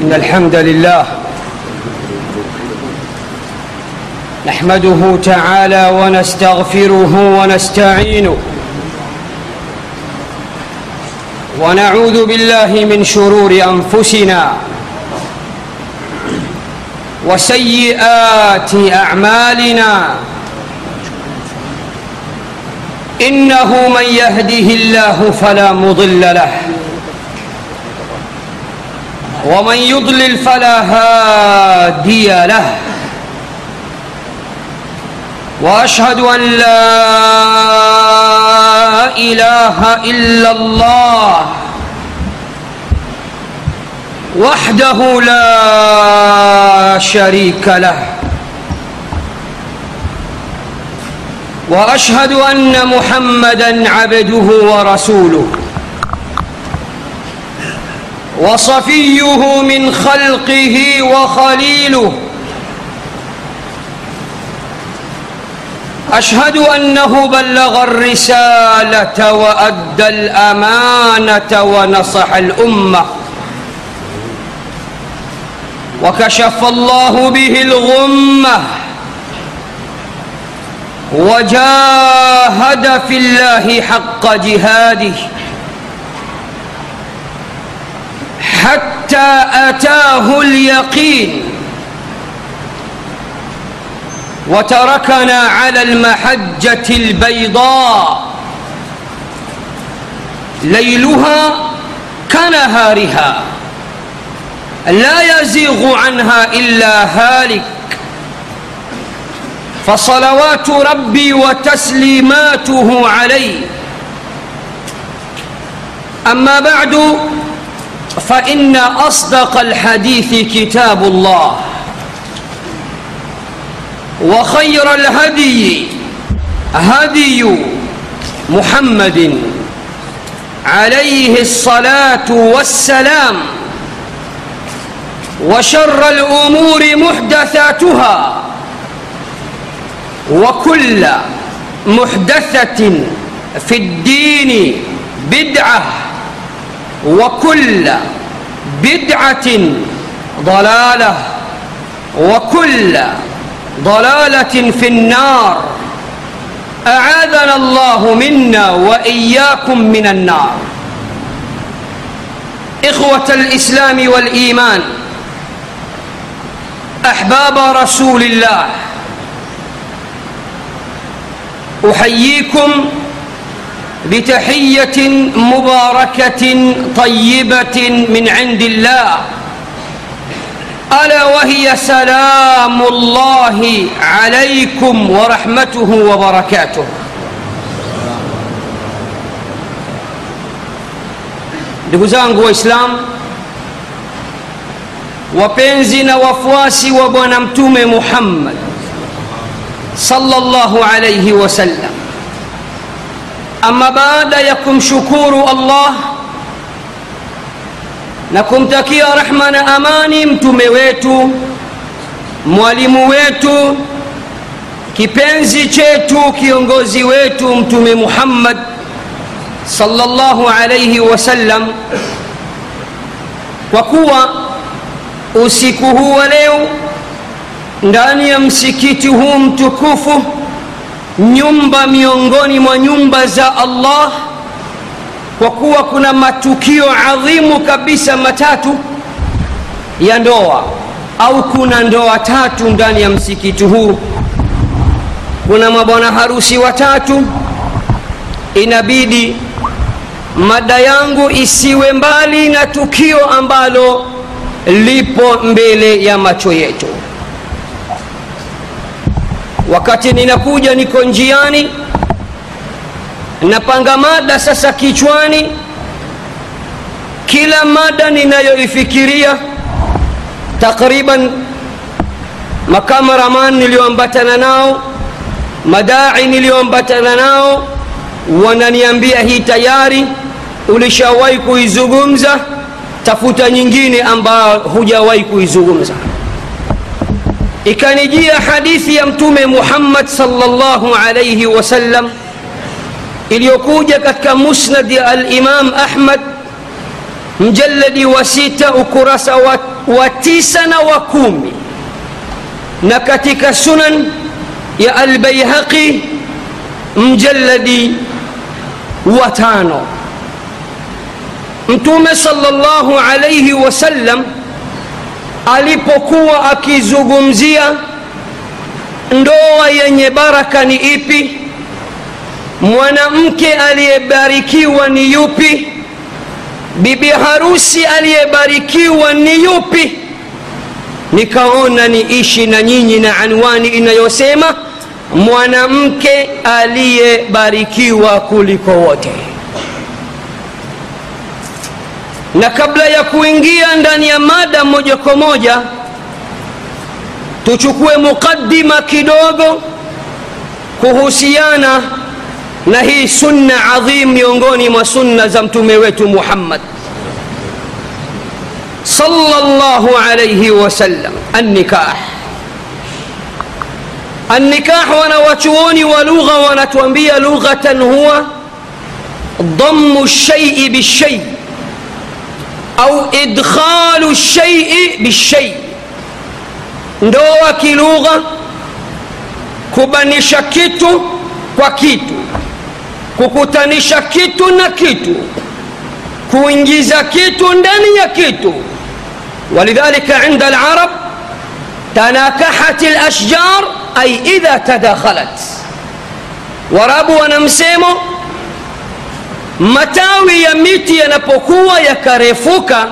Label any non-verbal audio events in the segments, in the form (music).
إن الحمد لله نحمده تعالى ونستغفره ونستعينه ونعوذ بالله من شرور أنفسنا وسيئات أعمالنا إنه من يهده الله فلا مضل له ومن يضلل فلا هادي له. وأشهد أن لا إله إلا الله وحده لا شريك له. وأشهد أن محمدا عبده ورسوله. وصفيه من خلقه وخليله. أشهد أنه بلغ الرسالة وأدى الأمانة ونصح الأمة. وكشف الله به الغمة. وجاهد في الله حق جهاده. حتى أتاه اليقين. وتركنا على المحجة البيضاء. ليلها كنهارها. لا يزيغ عنها إلا هالك. فصلوات ربي وتسليماته عليه. أما بعد فإن أصدق الحديث كتاب الله وخير الهدي هدي محمد عليه الصلاة والسلام وشر الأمور محدثاتها وكل محدثة في الدين بدعة وكل بدعة ضلالة وكل ضلالة في النار. أعاذنا الله منا وإياكم من النار. إخوة الإسلام والإيمان أحباب رسول الله أحييكم بتحيه مباركه طيبه من عند الله الا وهي سلام الله عليكم ورحمته وبركاته ndugu zangu waislamu wapenzi na wafuasi wa bwana mtume muhammad sallallahu alaihi wasallam ama baada ya kumshukuru allah na kumtakia rahma na amani mtume wetu mwalimu wetu kipenzi chetu kiongozi wetu mtume muhammad sallallahu alaihi wasallam kwa kuwa usiku huu wa leo ndani ya msikiti huu mtukufu nyumba miongoni mwa nyumba za allah kwa kuwa kuna matukio adhimu kabisa matatu ya ndoa au kuna ndoa tatu ndani ya msikiti huu. Kuna mabwana harusi watatu. Inabidi mada yangu isiwe mbali na tukio ambalo lipo mbele ya macho yetu wakati ninakuja niko njiani napanga mada sasa kichwani. Kila mada ninayoifikiria takriban makamaraman niliyoambatana nao madai niliyoambatana nao wananiambia hii tayari ulishawahi kuizungumza tafuta nyingine ambayo hujawahi kuizungumza ikanijia hadithi ya mtume muhammad salllahu alaihi wasallam iliyokuja katika musnadi ya alimam ahmad mjaladi wa sita ukurasa wa, wa tisa na wa kumi na katika sunan ya albaihaqi mjaladi wa tano mtume salllahu alaihi wasallam alipokuwa akizungumzia ndoa yenye baraka ni ipi mwanamke aliyebarikiwa ni yupi bibi harusi aliyebarikiwa ni yupi? Nikaona niishi na nyinyi na anwani inayosema mwanamke aliyebarikiwa kuliko wote na kabla ya kuingia ndani ya mada moja kwa moja tuchukue muqaddima kidogo kuhusiana na hii sunna adhim miongoni mwa sunna za mtume wetu muhammad sallallahu alayhi wasallam annikah النكاح wanawachuoni wa lugha wanatuambia lughatan huwa ضم الشيء بالشيء au idkhalu lshaii bilshai ndoa kilugha kubanisha kitu kwa kitu kukutanisha kitu na kitu kuingiza kitu ndani ya kitu walidhalika inda alarab tanakahat lashjar ay idha tadakhalat warabu wana msemo matawi ya miti yanapokuwa yakarefuka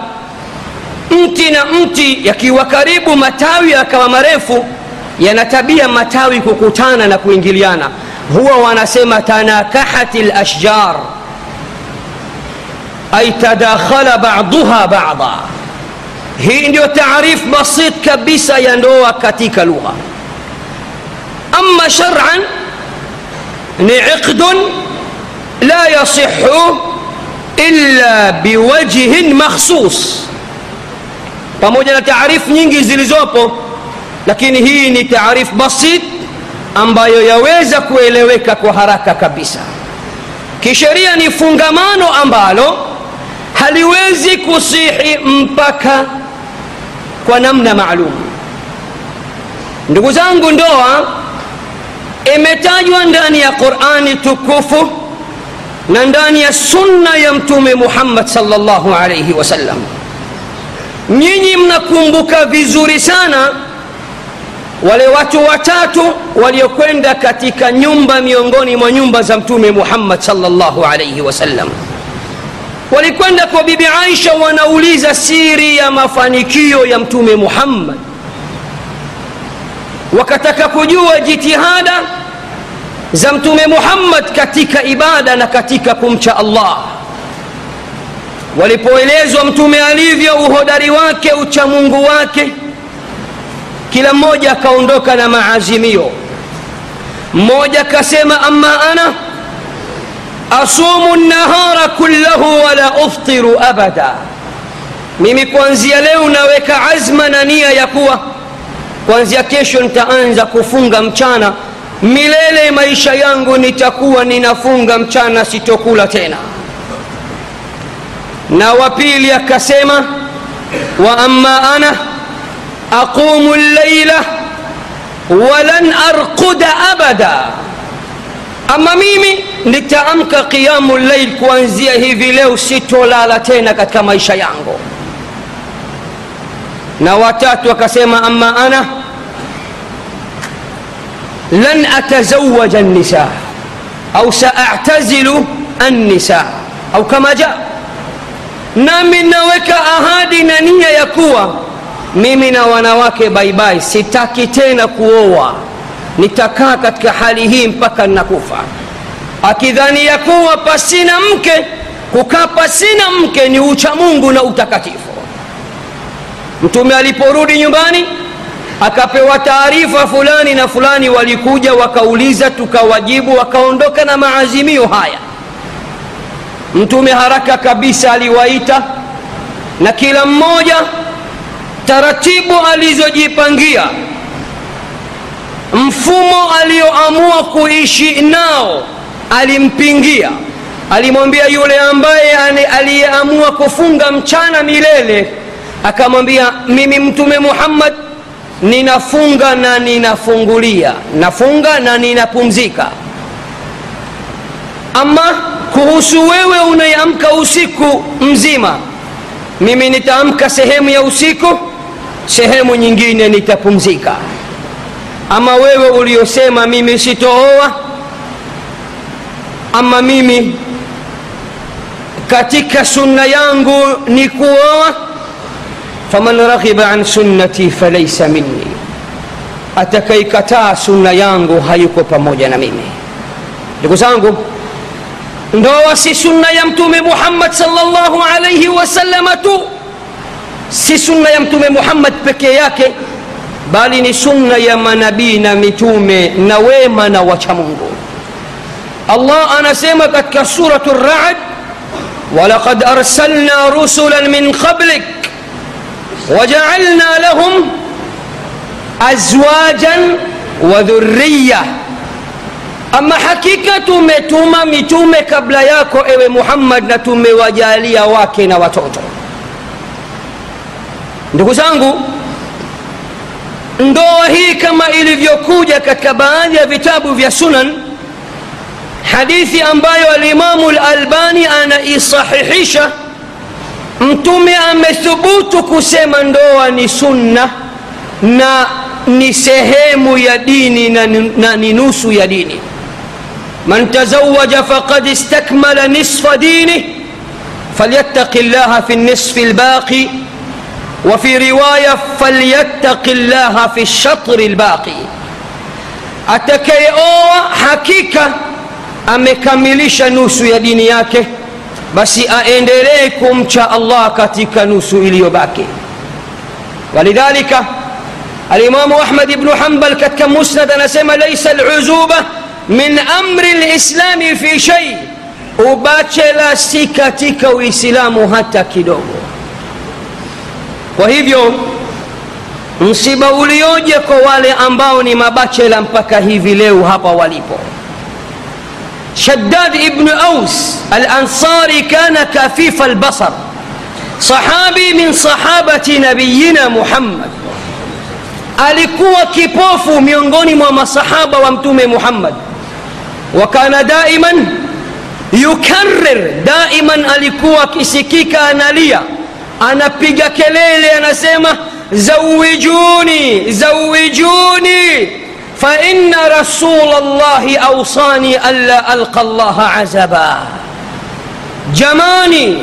mti na mti yakiwa karibu matawi yakawa marefu yana tabia matawi kukutana na kuingiliana huwa wanasema tanakahati lashjar ay tadakhala baduha bada hii ndio taarif basit kabisa ya ndoa katika lugha ama shar'an ni iqdun la yasihu illa biwajhin makhsus pamoja na taarifu nyingi zilizopo lakini hii ni taarifu basit ambayo yaweza kueleweka kwa haraka kabisa. Kisheria ni fungamano ambalo haliwezi kusihi mpaka kwa namna maalum. Ndugu zangu ndoa imetajwa ndani ya qurani tukufu na ndani ya sunna ya mtume muhammad salllahu alaihi wasallam nyinyi mnakumbuka vizuri sana wale watu watatu waliokwenda katika nyumba miongoni mwa nyumba za mtume muhammad salllahu alaihi wasallam walikwenda kwa bibi aisha wanauliza siri ya mafanikio ya mtume muhammad. Wakataka kujua jitihada za mtume muhammad katika ibada na katika kumcha allah. Walipoelezwa mtume alivyo uhodari wake uchamungu wake kila mmoja akaondoka na maazimio. Mmoja akasema ama ana asumu nahara kullahu wala uftiru abada. Mimi kuanzia leo naweka azma na nia ya kuwa kuanzia kesho nitaanza kufunga mchana milele maisha yangu nitakuwa ninafunga mchana sitokula tena. Na wa pili akasema wa amma ana aqumu llaila walan arquda abada. Ama mimi nitaamka qiyamu llail kuanzia hivi leo sitolala tena katika maisha yangu. Na watatu akasema ama ana lan atazawaja nisa au saatazilu annisa au kama jaa nami naweka ahadi na nia ya kuwa mimi na wanawake baibai sitaki tena kuoa nitakaa katika hali hii mpaka ninakufa akidhani ya kuwa pasina mke kukaa pasina mke ni ucha mungu na utakatifu mtume aliporudi nyumbani akapewa taarifa fulani na fulani walikuja wakauliza tukawajibu wakaondoka na maazimio haya. Mtume haraka kabisa aliwaita na kila mmoja taratibu alizojipangia mfumo alioamua kuishi nao alimpingia. Alimwambia yule ambaye aliyeamua kufunga mchana milele akamwambia mimi mtume muhammad ninafunga na ninafungulia. Nafunga na ninapumzika. Ama kuhusu wewe unayeamka usiku mzima. Mimi nitaamka sehemu ya usiku sehemu nyingine nitapumzika. Ama wewe uliosema mimi sitooa. Ama mimi katika sunna yangu ni kuoa faman raghiba an sunnati falaisa minni atakaikataa sunna yangu hayuko pamoja na mimi ndugu zangu ndoa si sunna ya mtume muhammad salllahu alaihi wasalama tu si sunna ya mtume muhammad pekee yake bali ni sunna ya manabii na mitume na wema na wachamungu allah anasema katika suratu rad walaqad arsalna rusulan min qablik wajaalna lahum azwajan wa dhurriya ama hakika tumetuma mitume kabla yako ewe muhammad na tumewajalia wake na watoto ndugu zangu ndoa hii kama ilivyokuja katika baadhi ya vitabu vya sunan hadithi ambayo alimamu lalbani anaisahihisha mtume amethubutu kusema ndoa ni sunna na ni sehemu ya dini na, ni nusu ya dini man tazawaja faqad istakmala nisfa dinih falyattaqi llaha fi nisfi lbaqi وفي رواية فليتق الله في الشطر الباقي atakayeoa hakika amekamilisha nusu ya dini yake basi aendelee kumcha allah katika nusu iliyobaki walidhalika alimamu ahmad ibnu hambal katika musnad anasema laisa luzuba min amri lislami fi shei ubachela si katika uislamu hata kidogo kwa hivyo msiba ulioje kwa wale ambao ni mabachela mpaka hivi leo hapa walipo shaddad ibnu aus alansari kana kafifa albasar sahabi min sahabati nabiyina muhammad alikuwa kipofu miongoni mwa masahaba wa mtume muhammad. Wakana daiman yukarir daiman alikuwa akisikika analia anapiga kelele anasema zawijuni zawijuni فإن رسول الله أوصاني ألا ألقى الله عزبا. جماني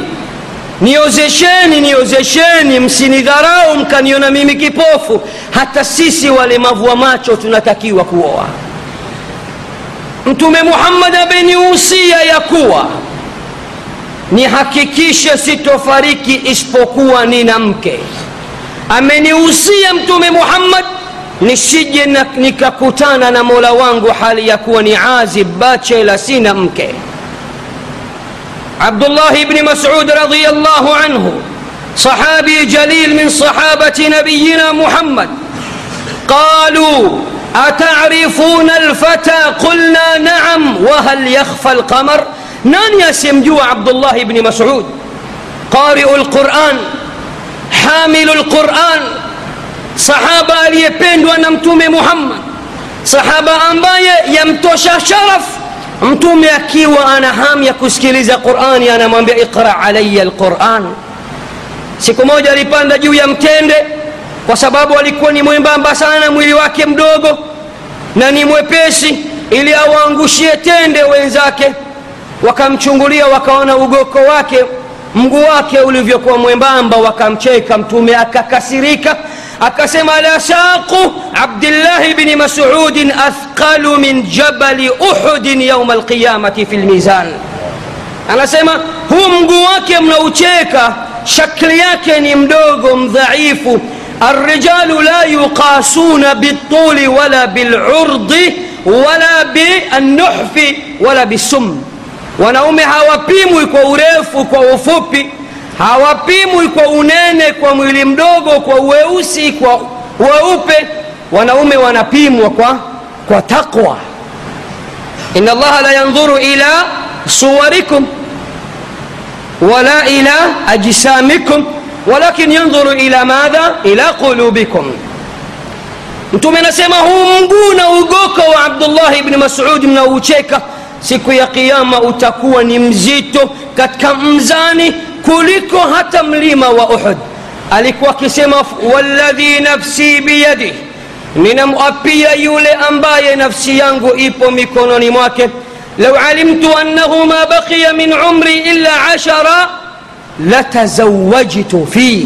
نيوزشيني نيوزشيني مسيني دراهم كان ينمي مكيبوفو حتى السيسي والي ما ماتشو تنتكي وكوا أنتم محمد بن يوسيا يكوا nihakikishe sitofariki isipokuwa nina mke ameniusia mtume muhammad nisije nikakutana na mola wangu hali ya kuwa ni azib bachela sina mke abdullahi bni masud radiallahu anhu صحابي جليل من صحابة نبينا محمد قالوا أتعرفون الفتى قلنا نعم وهل يخفى القمر nani asiyemjua abdullahi bni masud qariu lquran hamilu lquran sahaba aliyependwa na mtume muhammad. Sahaba ambaye yamtosha sharaf mtume akiwa ana hamu ya kusikiliza qurani anamwambia iqra alaya lquran siku moja alipanda juu ya mtende kwa sababu alikuwa ni mwembamba sana mwili wake mdogo na ni mwepesi ili awaangushie tende wenzake. Wakamchungulia wakaona ugoko wake mguu wake ulivyokuwa mwembamba wakamcheka. Mtume akakasirika أقسم على ساق عبد الله بن مسعود أثقل من جبل أحد يوم القيامة في الميزان. أنا سيما هو مقواك من أوتيك شكلياك نمدوغ ضعيف. الرجال لا يقاسون بالطول ولا بالعرض ولا بالنحف ولا بالسم. ونومها وبيم وكوريف وكوفوبي وكو hawapimwi kwa unene kwa mwili mdogo kwa uweusi kwa weupe wanaume wanapimwa kwa, kwa taqwa ina allaha la yandhuru ila suwarikum wala ila ajsamikum walakin yandhuru ila madha ila qulubikum mtume anasema huu mguu na ugoko wa abdullahi bni masudi mnaoucheka siku ya kiama utakuwa ni mzito katika mzani kuliko hata mlima wa uhud alikuwa akisema walladhi nafsi biyadih ninamapia yule ambaye nafsi yangu ipo mikononi mwake lau alimtu annahu ma baqiya min umri illa ashara latazawajtu fih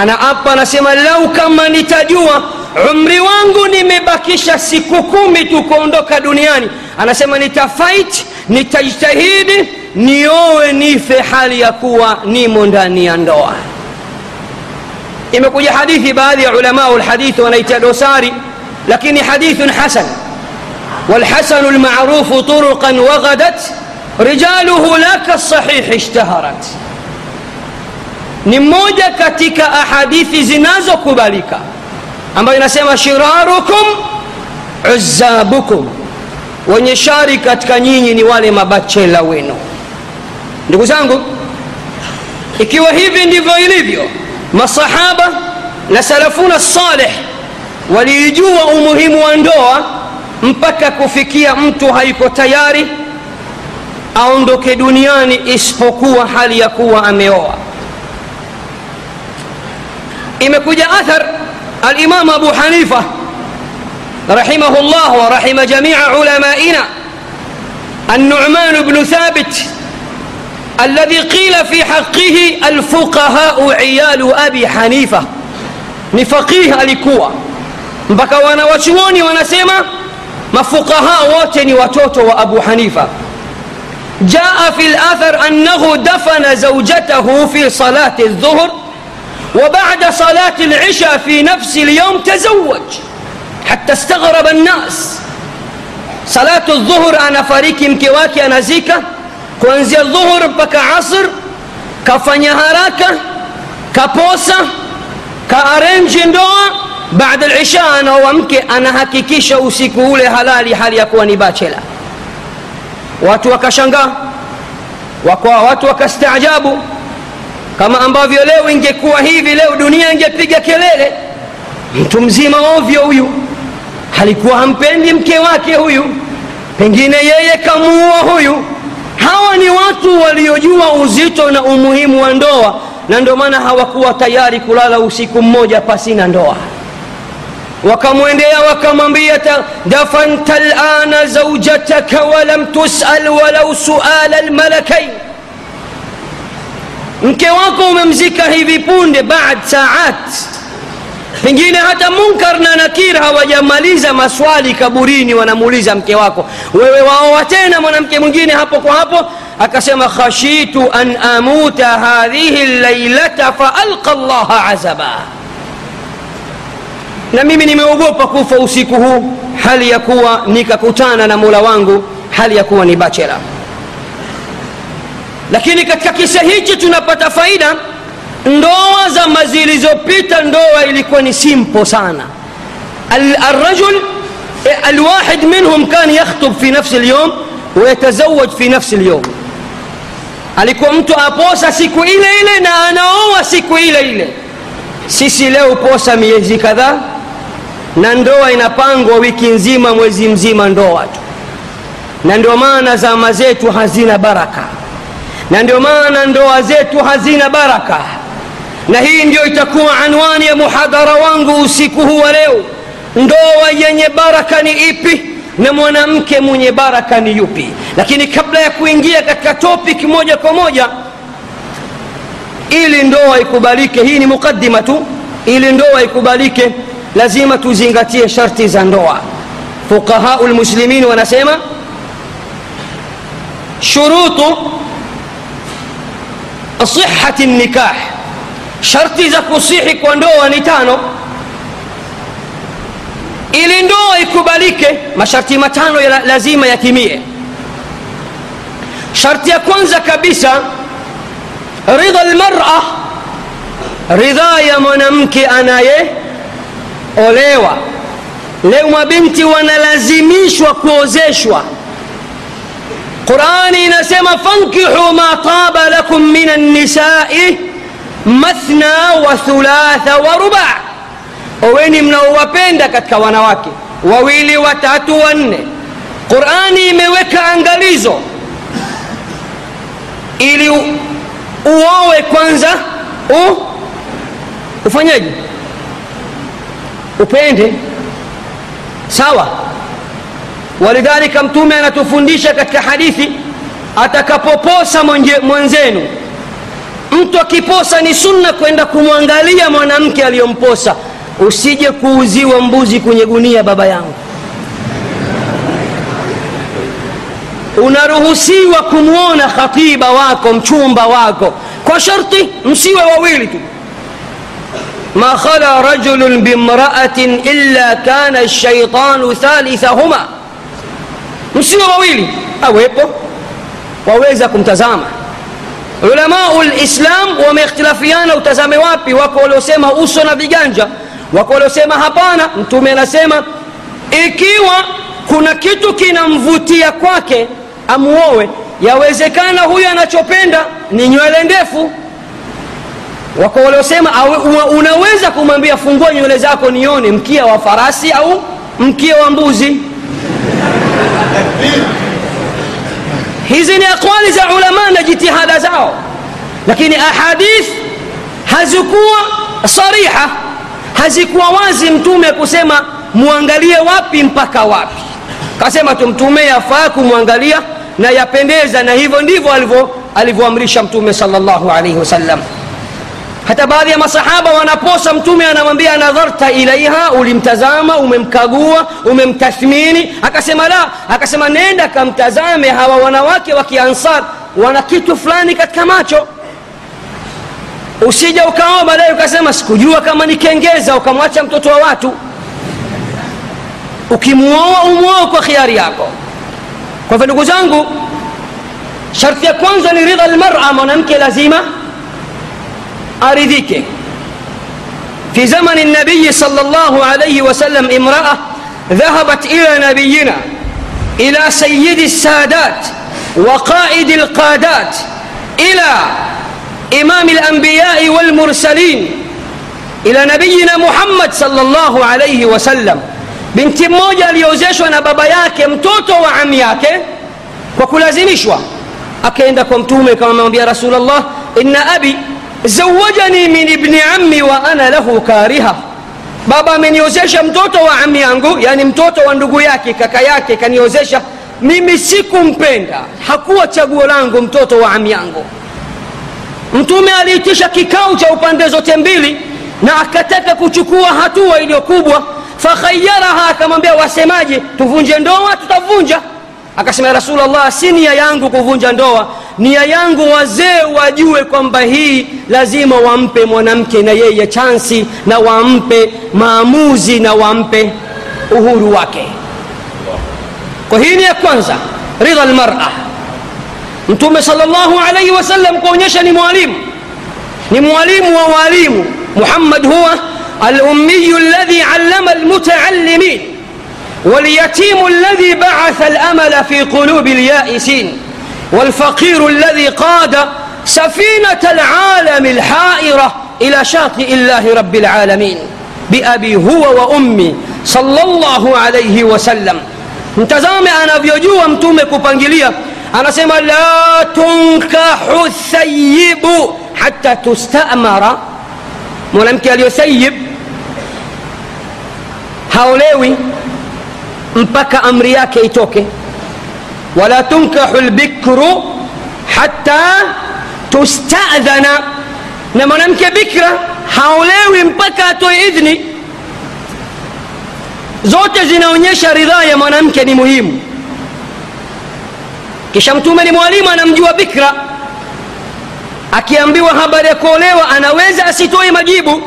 ana hapa anasema lau kama nitajua umri wangu nimebakisha siku kumi tu kuondoka duniani anasema nitafait nitajitahidi niowe nife hali ya kuwa nimo ndani ya ndoa imekuja hadithi baadhi ya ulamau lhadithi wanaitia dosari lakini hadithun hasan والحسن المعروف طرقا وغدت رجاله لا كالصحيح اشتهرت ni mmoja katika ahadithi zinazokubalika ambayo inasema shirarukum uzabukum wenye shari katika nyinyi ni wale mabachela wenu ndugu zangu ikiwa hivi ndivyo ilivyo masahaba na salafuna saleh waliijua umuhimu wa ndoa mpaka kufikia mtu haiko tayari aondoke duniani isipokuwa hali ya kuwa ameoa imekuja athar alimam abu hanifa رحمه الله ورحم جميع علمائنا النعمان بن ثابت الذي قيل في حقه الفقهاء عيال أبي حنيفة. نفقيه الكوى مبكا وأنا وشووني وأنا سيما ما فقهاء واتني وتوتو وأبو حنيفة جاء في الآثر أنه دفن زوجته في صلاة الظهر وبعد صلاة العشاء في نفس اليوم تزوج حتى استغرب الناس صلاة الظهر أنا فريكي مكواكي أنا زيكا kuanzia dhuhur mpaka asr kafanya haraka kaposa kaarenji ndoa. Baada lisha anaoa mke anahakikisha usiku ule halali hali ya kuwa ni bachela watu wakashangaa watu wakastaajabu. Kama ambavyo leo ingekuwa hivi leo dunia ingepiga kelele. Mtu mzima ovyo huyu. Halikuwa hampendi mke wake huyu. Pengine yeye kamuua huyu hawa ni watu waliojua uzito na umuhimu wa ndoa na ndio maana hawakuwa tayari kulala usiku mmoja pasina ndoa wakamwendea wakamwambia dafanta lana zaujataka walam tusal walau suala lmalakain mke wako umemzika hivi punde baad saat pengine hata munkar na nakir hawajamaliza maswali kaburini wanamuuliza mke wako. Wewe waoa tena mwanamke mwingine hapo kwa hapo? Akasema khashitu an amuta hadhihi llailata faalqa llaha azaba. Na mimi nimeogopa kufa usiku huu hali ya kuwa nikakutana na mola wangu hali ya kuwa ni bachela lakini katika kisa hichi tunapata faida ndoa zama zilizopita ndoa ilikuwa ni simpo sana الرجل الواحد منهم كان يخطب في نفس اليوم ويتزوج في نفس اليوم alikuwa mtu aposa siku ile ile na anaoa siku ile ile sisi leo posa miezi kadhaa na ndoa inapangwa wiki nzima mwezi mzima ndoa tu na ndio maana zama zetu hazina baraka na ndio maana ndoa zetu hazina baraka na hii ndio itakuwa anwani ya muhadhara wangu usiku huu wa leo. Ndoa yenye baraka ni ipi na mwanamke mwenye baraka ni yupi? Lakini kabla ya kuingia katika topic moja kwa moja ili ndoa ikubalike hii ni muqadima tu ili ndoa ikubalike lazima tuzingatie sharti za ndoa. Fuqahau lmuslimin wanasema shurutu sihati nikah sharti za kusihi kwa ndoa ni tano. Ili ndoa ikubalike masharti matano ya lazima yatimie. Sharti ya kwanza kabisa ridha lmara ridhaa ya mwanamke anayeolewa. Leo mabinti wanalazimishwa kuozeshwa. Qurani inasema fankihu ma taba lakum min annisai mathna wa thulatha wa ruba. Oweni mnaowapenda katika wanawake wawili watatu wanne. Qurani imeweka angalizo ili uowe kwanza u ufanyeje? Upende. Sawa. Walidhalika mtume anatufundisha katika hadithi atakapoposa mwenzenu mtu akiposa ni sunna kwenda kumwangalia mwanamke aliyomposa usije kuuziwa mbuzi kwenye gunia baba yangu unaruhusiwa kumwona khatiba wako mchumba wako kwa sharti msiwe wawili tu ما خلا رجل بامرأة إلا كان الشيطان ثالثهما msiwe wawili awepo waweza kumtazama ulamau lislam wameikhtilafiana utazame wapi? Wako waliosema uso na viganja. Wako waliosema hapana mtume anasema ikiwa kuna kitu kinamvutia kwake amuowe yawezekana huyu anachopenda ni nywele ndefu. Wako waliosema unaweza kumwambia fungua nywele zako nione mkia wa farasi au mkia wa mbuzi hizi ni aqwali za ulama na jitihada zao. Lakini ahadith hazikuwa sariha hazikuwa wazi mtume kusema muangalie wapi mpaka wapi. Kasema tu mtume yafaa kumwangalia na yapendeza na hivyo ndivyo alivyoamrisha mtume salllahu alaihi wasallam hata baadhi ya masahaba wanaposa mtume anamwambia nadharta ilaiha ulimtazama umemkagua umemtathmini. Akasema la akasema nenda kamtazame hawa wanawake wa kiansar wana kitu fulani katika macho. Usija ukaoa baadaye ukasema sikujua kama nikengeza ukamwacha mtoto wa watu. Ukimwoa umwoa kwa khiari yako. Kwa hivyo ndugu zangu sharti ya kwanza ni ridha lmara mwanamke lazima aridhike في زمن النبي صلى الله عليه وسلم امرأة ذهبت إلى نبينا إلى سيد السادات وقائد القادات إلى إمام الأنبياء والمرسلين إلى نبينا محمد صلى الله عليه وسلم. binti mmoja aliozeshwa na baba yake mtoto wa ami yake kwa kulazimishwa akaenda kwa mtume kama amemwambia rasulllah zawajani min ibni ammi wa ana lahu kariha. Baba ameniozesha mtoto wa ami yangu yani mtoto wa ndugu yake kaka yake kaniozesha. Mimi sikumpenda. Hakuwa chaguo langu mtoto wa ami yangu. Mtume aliitisha kikao cha upande zote mbili na akataka kuchukua hatua iliyo kubwa. Fakhayaraha akamwambia wasemaje? Tuvunje ndoa tutavunja. Akasema ya rasulllah si nia yangu kuvunja ndoa nia yangu wazee wajue kwamba hii lazima wampe mwanamke na yeye chansi na wampe maamuzi na wampe uhuru wake kwa hii ni ya kwanza ridha lmara mtume salllahu alaihi wasallam kuonyesha ni mwalimu ni mwalimu wa walimu muhammad huwa الأمي الذي علم المتعلمين واليتيم الذي بعث الأمل في قلوب اليائسين والفقير الذي قاد سفينة العالم الحائرة إلى شاطئ الله رب العالمين بأبي هو وأمي صلى الله عليه وسلم. انتظام أنا في جوة متومك وبانجلية أنا سيما لا تنكح الثيب حتى تستأمر. مولمك اليسيب هاوليوي مبكى أمرياك إيتوكي. Wala tunkahu lbikru hata tustadhana na mwanamke bikra haolewi mpaka atoe idhni zote zinaonyesha ridhaa ya mwanamke ni muhimu kisha mtume ni mwalimu anamjua bikra akiambiwa habari ya kuolewa anaweza asitoe majibu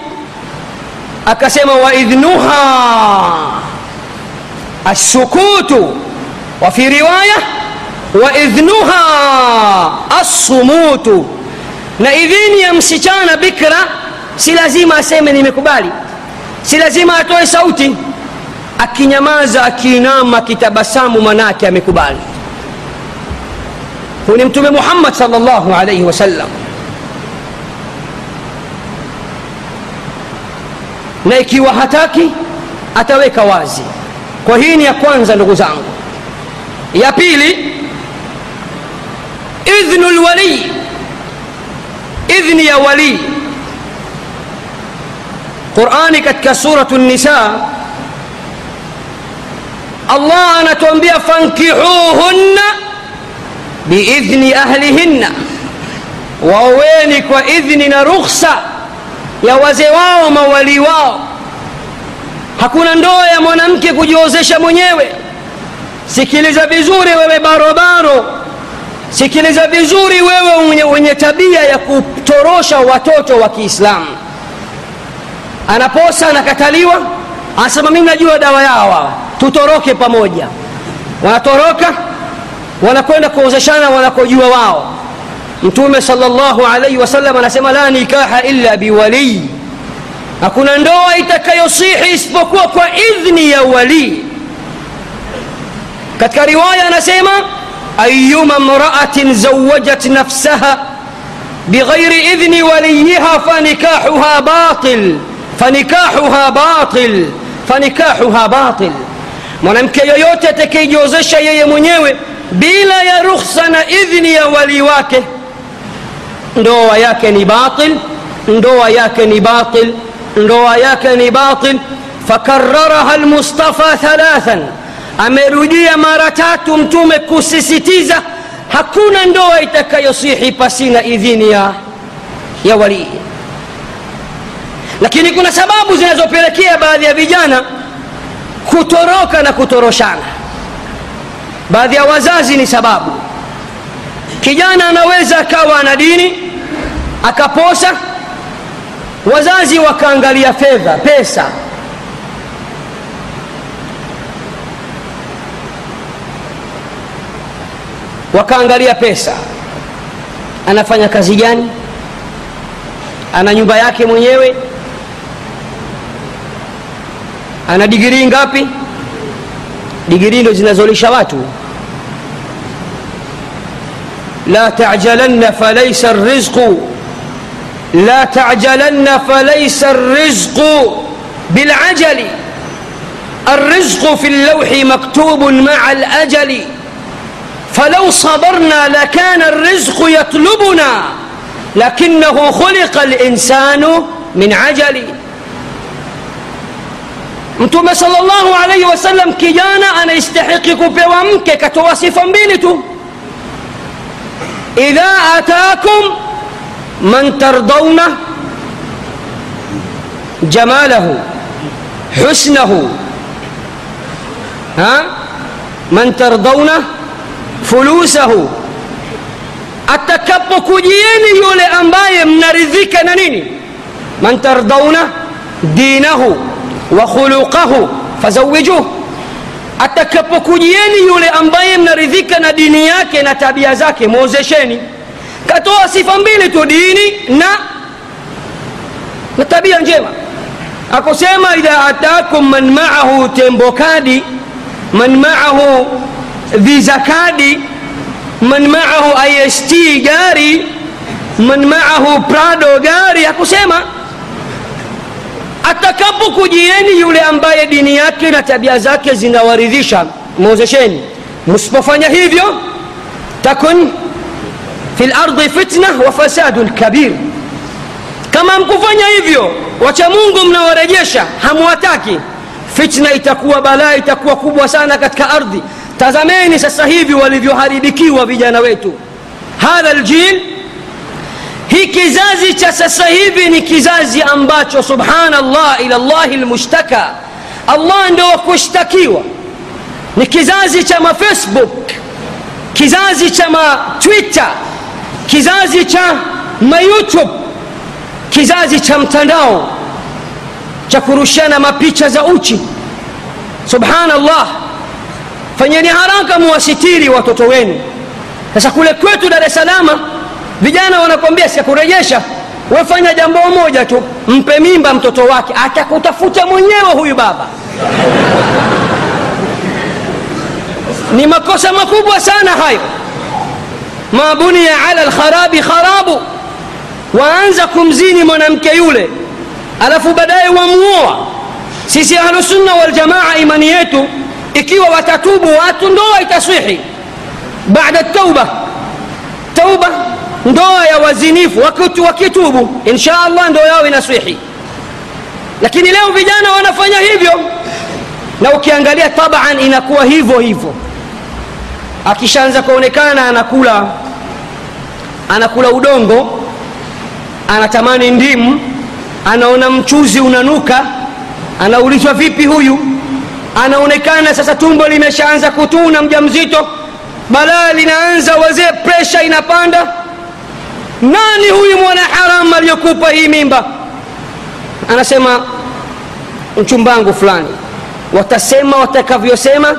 akasema waidhnuha assukutu wa fi riwaya waidhnuha assumutu. Na idhini ya msichana bikra si lazima aseme nimekubali. Si lazima atoe sauti. Akinyamaza akiinama akitabasamu manake amekubali. Huu ni mtume muhammad salllahu alaihi wasallam na ikiwa hataki ataweka wazi. Kwa hii ni ya kwanza ndugu zangu. Ya pili idhnu lwalii idhni ya walii qurani katika suratu nisa allah anatuambia fankihuhunna biidhni ahlihinna waoweni kwa idhni na rukhsa ya wazee wao mawalii wao hakuna ndoa ya mwanamke kujiozesha mwenyewe sikiliza vizuri wewe barobaro sikiliza vizuri wewe wenye, tabia ya kutorosha watoto wa kiislamu. Anaposa anakataliwa anasema mimi najua dawa yao hawa tutoroke pamoja. Wanatoroka wanakwenda kuozeshana wanakojua wao. Mtume salllahu alaihi wasallam anasema la nikaha illa biwalii hakuna ndoa itakayosihi isipokuwa kwa idhni ya walii katika riwaya anasema أيما امرأة زوجت نفسها بغير إذن وليها فنكاحها باطل فنكاحها باطل فنكاحها باطل. منامك يوتة كي جوزش ييمونيوي بلا يرخصن إذن وليواكه ndoa yake ni batil ndoa yake ni batil ndoa yake ni batil fakararaha amerudia mara tatu mtume kusisitiza hakuna ndoa itakayosihi pasina idhini ya, ya walii. Lakini kuna sababu zinazopelekea baadhi ya vijana kutoroka na kutoroshana. Baadhi ya wazazi ni sababu. Kijana anaweza akawa na dini akaposa wazazi wakaangalia fedha pesa wakaangalia pesa anafanya kazi gani ana nyumba yake mwenyewe ana digirii ngapi digirii ndo zinazolisha watu la tajalanna falaisa rizqu لا تعجلن فليس الرزق بالعجل الرزق في اللوح مكتوب مع الأجل فلو صبرنا لكان الرزق يطلبنا لكنه خلق الإنسان من عجل. أنتم صلى الله عليه وسلم كيانا أنا استحقك بوامك كتواسفا بينتو إذا أتاكم من ترضون جماله حسنه. ها؟ من ترضونه fulusahu, atakapokujieni yule ambaye mnaridhika na nini, man tardauna dinahu wa khuluqahu fazawijuh, atakapokujieni yule ambaye mnaridhika na dini yake na tabia zake, mwozesheni. Katoa sifa mbili tu, dini na na tabia njema. akusema idha atakum man maahu, tembo kadi man maahu vizakadi man maahu ist gari man maahu prado gari akusema atakapokujieni yule ambaye dini yake na tabia zake zinawaridhisha mwozesheni. Msipofanya hivyo takun fi lardi fitna wa fasadun kabir. Kama mkufanya hivyo wacha mungu mnawarejesha hamwataki. Fitna itakuwa balaa itakuwa kubwa sana katika ardhi tazameni sasa hivi walivyoharibikiwa vijana wetu hadha ljil hii kizazi cha sasa hivi ni kizazi ambacho subhanallah ila llahi lmushtaka allah ndo wakushtakiwa ni kizazi cha mafacebook kizazi cha matwitter kizazi cha mayoutube kizazi cha mtandao cha kurushana mapicha za uchi subhanallah fanyeni haraka muwasitiri watoto wenu. Sasa kule kwetu dar es salama vijana wanakwambia sikurejesha wefanya jambo moja tu mpe mimba mtoto wake atakutafuta mwenyewe huyu baba. Ni makosa makubwa sana hayo. Ma bunia ala lkharabi kharabu. Waanza kumzini mwanamke yule alafu baadaye wamuoa. Sisi ahlusunna waljamaa imani yetu ikiwa watatubu watu ndoa itaswihi. Baada tauba tauba ndoa ya wazinifu. Wakitu, wakitubu insha allah ndoa yao inaswihi. Lakini leo vijana wanafanya hivyo na ukiangalia taban inakuwa hivyo hivyo. Akishaanza kuonekana anakula anakula udongo anatamani ndimu anaona mchuzi unanuka anaulizwa vipi huyu anaonekana sasa tumbo limeshaanza kutuna mja mzito balaa linaanza wazee presha inapanda. Nani huyu mwana haramu aliyokupa hii mimba? Anasema mchumbangu fulani. Watasema watakavyosema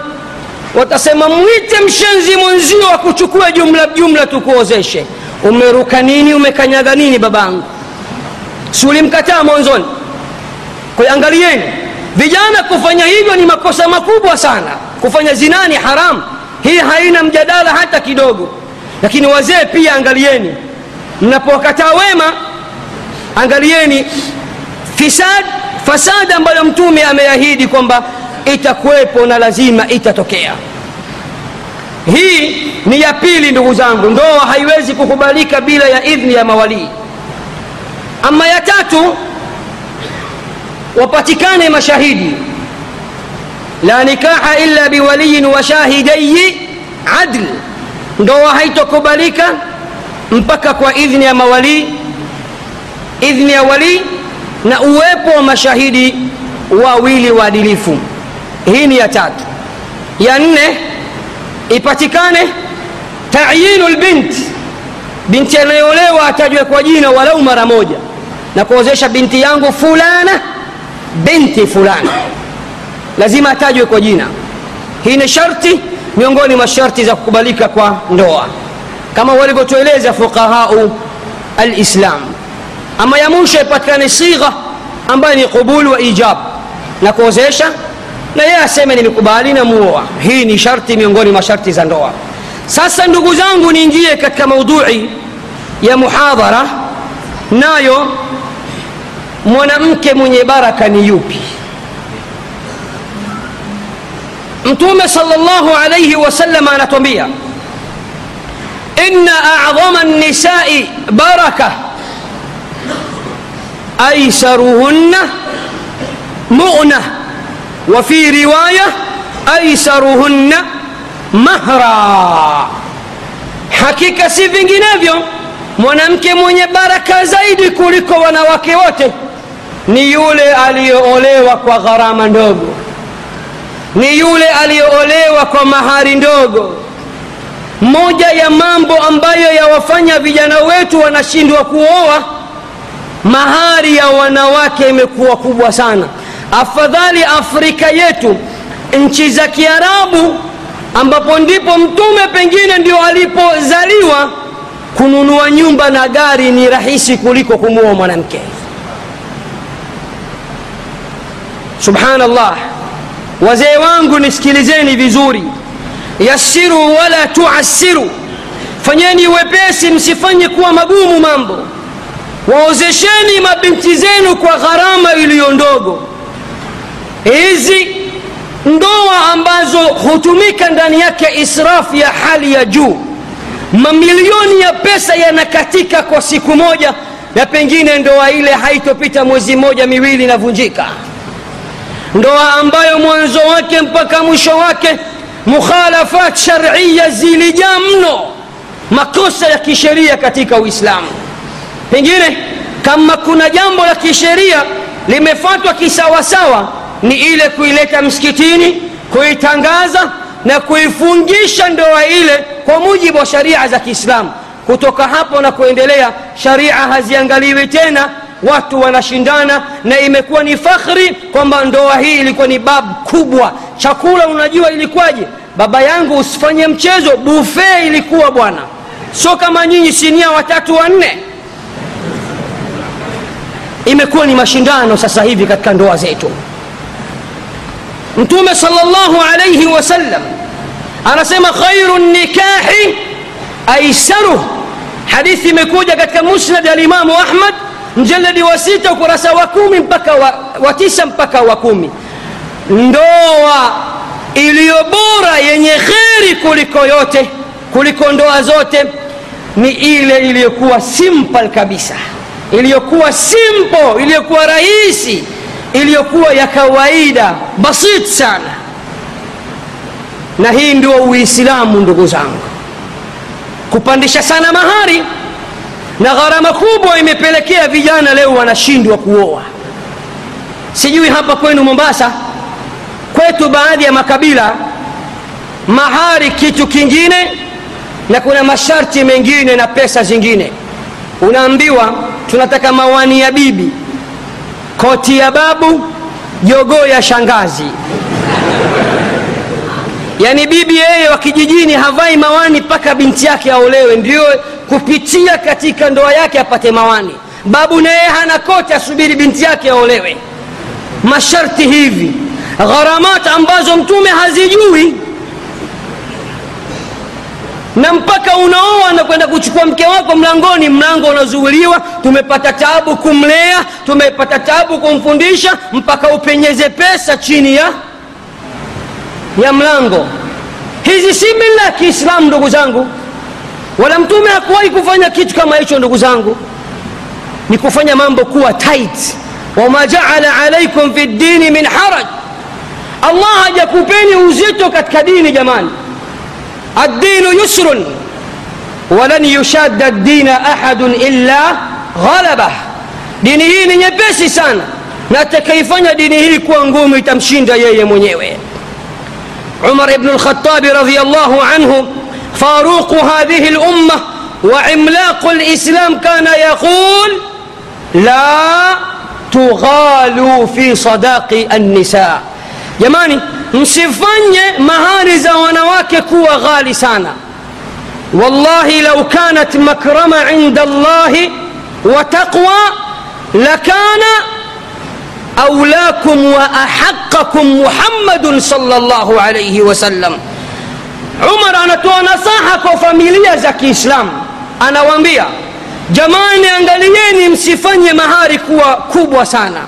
watasema mwite mshenzi mwenzio akuchukue jumla jumla tukuozeshe. Umeruka nini? Umekanyaga nini babangu? Si ulimkataa mwanzoni? Kwa vijana kufanya hivyo ni makosa makubwa sana. Kufanya zinani haramu hii haina mjadala hata kidogo. Lakini wazee pia angalieni. Mnapowakataa wema angalieni fisad fasadi ambayo mtume ameahidi kwamba itakuwepo na lazima itatokea. Hii ni ya pili ndugu zangu. Ndoa haiwezi kukubalika bila ya idhni ya mawalii. Ama ya tatu wapatikane mashahidi. La nikaha illa biwaliyin wa shahidayi adl. Ndoa haitokubalika mpaka kwa idhni ya mawalii idhni ya walii na uwepo wa mashahidi wawili waadilifu. Hii ni ya tatu. Ya nne ipatikane tayinu lbint binti anayeolewa atajwe kwa jina walau mara moja na kuozesha binti yangu fulana binti fulani, lazima atajwe kwa jina. Hii ni sharti miongoni mwa sharti za kukubalika kwa ndoa. Kama walivyotueleza fuqahau alislam. Ama ya mwisho ipatikane sigha ambayo ni qubul wa ijab. Na kuozesha na yeye aseme nimekubali na muoa hii ni sharti miongoni mwa sharti za ndoa. Sasa ndugu zangu niingie katika maudhui ya muhadhara. Nayo mwanamke mwenye baraka ni yupi mtume salllahu alaihi wasallam anatwambia inna acdhama nisai baraka aisaruhunna muna وفي رواية أيسرهن مهرا hakika si vinginevyo mwanamke mwenye baraka zaidi kuliko wanawake wote ni yule aliyoolewa kwa gharama ndogo. Ni yule aliyoolewa kwa mahari ndogo. Moja ya mambo ambayo yawafanya vijana wetu wanashindwa kuoa mahari ya wanawake imekuwa kubwa sana. Afadhali afrika yetu nchi za kiarabu ambapo ndipo mtume pengine ndio alipozaliwa kununua nyumba na gari ni rahisi kuliko kumuoa mwanamke subhanallah. Wazee wangu nisikilizeni vizuri. Yassiru wala tuassiru. Fanyeni wepesi msifanye kuwa magumu mambo. Waozesheni mabinti zenu kwa gharama iliyo ndogo. Hizi ndoa ambazo hutumika ndani yake israfu ya hali ya juu. Mamilioni ya pesa yanakatika kwa siku moja na pengine ndoa ile haitopita mwezi mmoja miwili inavunjika ndoa ambayo mwanzo wake mpaka mwisho wake mukhalafat sharia zilijaa mno makosa ya kisheria katika uislamu. Pengine kama kuna jambo la kisheria limefatwa kisawasawa ni ile kuileta msikitini kuitangaza na kuifungisha ndoa ile kwa mujibu wa sharia za kiislamu. Kutoka hapo na kuendelea sharia haziangaliwi tena watu wanashindana na imekuwa ni fakhri kwamba ndoa hii ilikuwa ni babu kubwa. Chakula unajua ilikuwaje? Baba yangu usifanye mchezo. Bufe ilikuwa bwana. Sio kama nyinyi sinia watatu wanne. Imekuwa ni mashindano sasa hivi katika ndoa zetu. Mtume salllahu alaihi wasallam anasema khairu nikahi aisaruh hadithi imekuja katika musnad alimamu ahmad mjaladi wa sita ukurasa wa kumi mpaka wa, wa tisa mpaka wa kumi. Ndoa iliyo bora yenye kheri kuliko yote kuliko ndoa zote ni ile iliyokuwa simple kabisa. Iliyokuwa simple iliyokuwa rahisi iliyokuwa ya kawaida basit sana. Na hii ndio uislamu ndugu zangu. Kupandisha sana mahari na gharama kubwa imepelekea vijana leo wanashindwa kuoa. Sijui hapa kwenu mombasa kwetu baadhi ya makabila mahari kitu kingine na kuna masharti mengine na pesa zingine. Unaambiwa tunataka mawani ya bibi koti ya babu jogoo ya shangazi. Yaani bibi yeye wa kijijini havai mawani mpaka binti yake aolewe. Ndio kupitia katika ndoa yake apate mawani. Babu naye hana kote asubiri binti yake aolewe. Masharti hivi gharamat ambazo mtume hazijui. Na mpaka unaoa na kwenda kuchukua mke wako mlangoni mlango unazuuliwa. tumepata tabu kumlea tumepata tabu kumfundisha mpaka upenyeze pesa chini ya ya mlango. Hizi si mila ya kiislamu ndugu zangu wala mtume hakuwahi kufanya kitu kama hicho ndugu zangu ni kufanya mambo kuwa tight wama jaala alaikum fi ddini min haraj allah hajakupeni uzito katika dini jamani addinu yusrun walan yushadda ddina ahadun illa ghalabah dini hii ni nyepesi sana na atakaifanya dini hii kuwa ngumu itamshinda yeye mwenyewe بن الخطاب رضي الله عنه فاروق هذه الأمة وعملاق الإسلام كان يقول لا تغالوا في صداق النساء يماني مسفني مهارز ونواكك وغاليسانا. والله لو كانت مكرمة عند الله وتقوى لكان أولاكم وأحقكم محمد صلى الله عليه وسلم Umar anatoa nasaha kwa familia za Kiislamu, anawaambia jamani, angalieni msifanye mahari kuwa kubwa sana,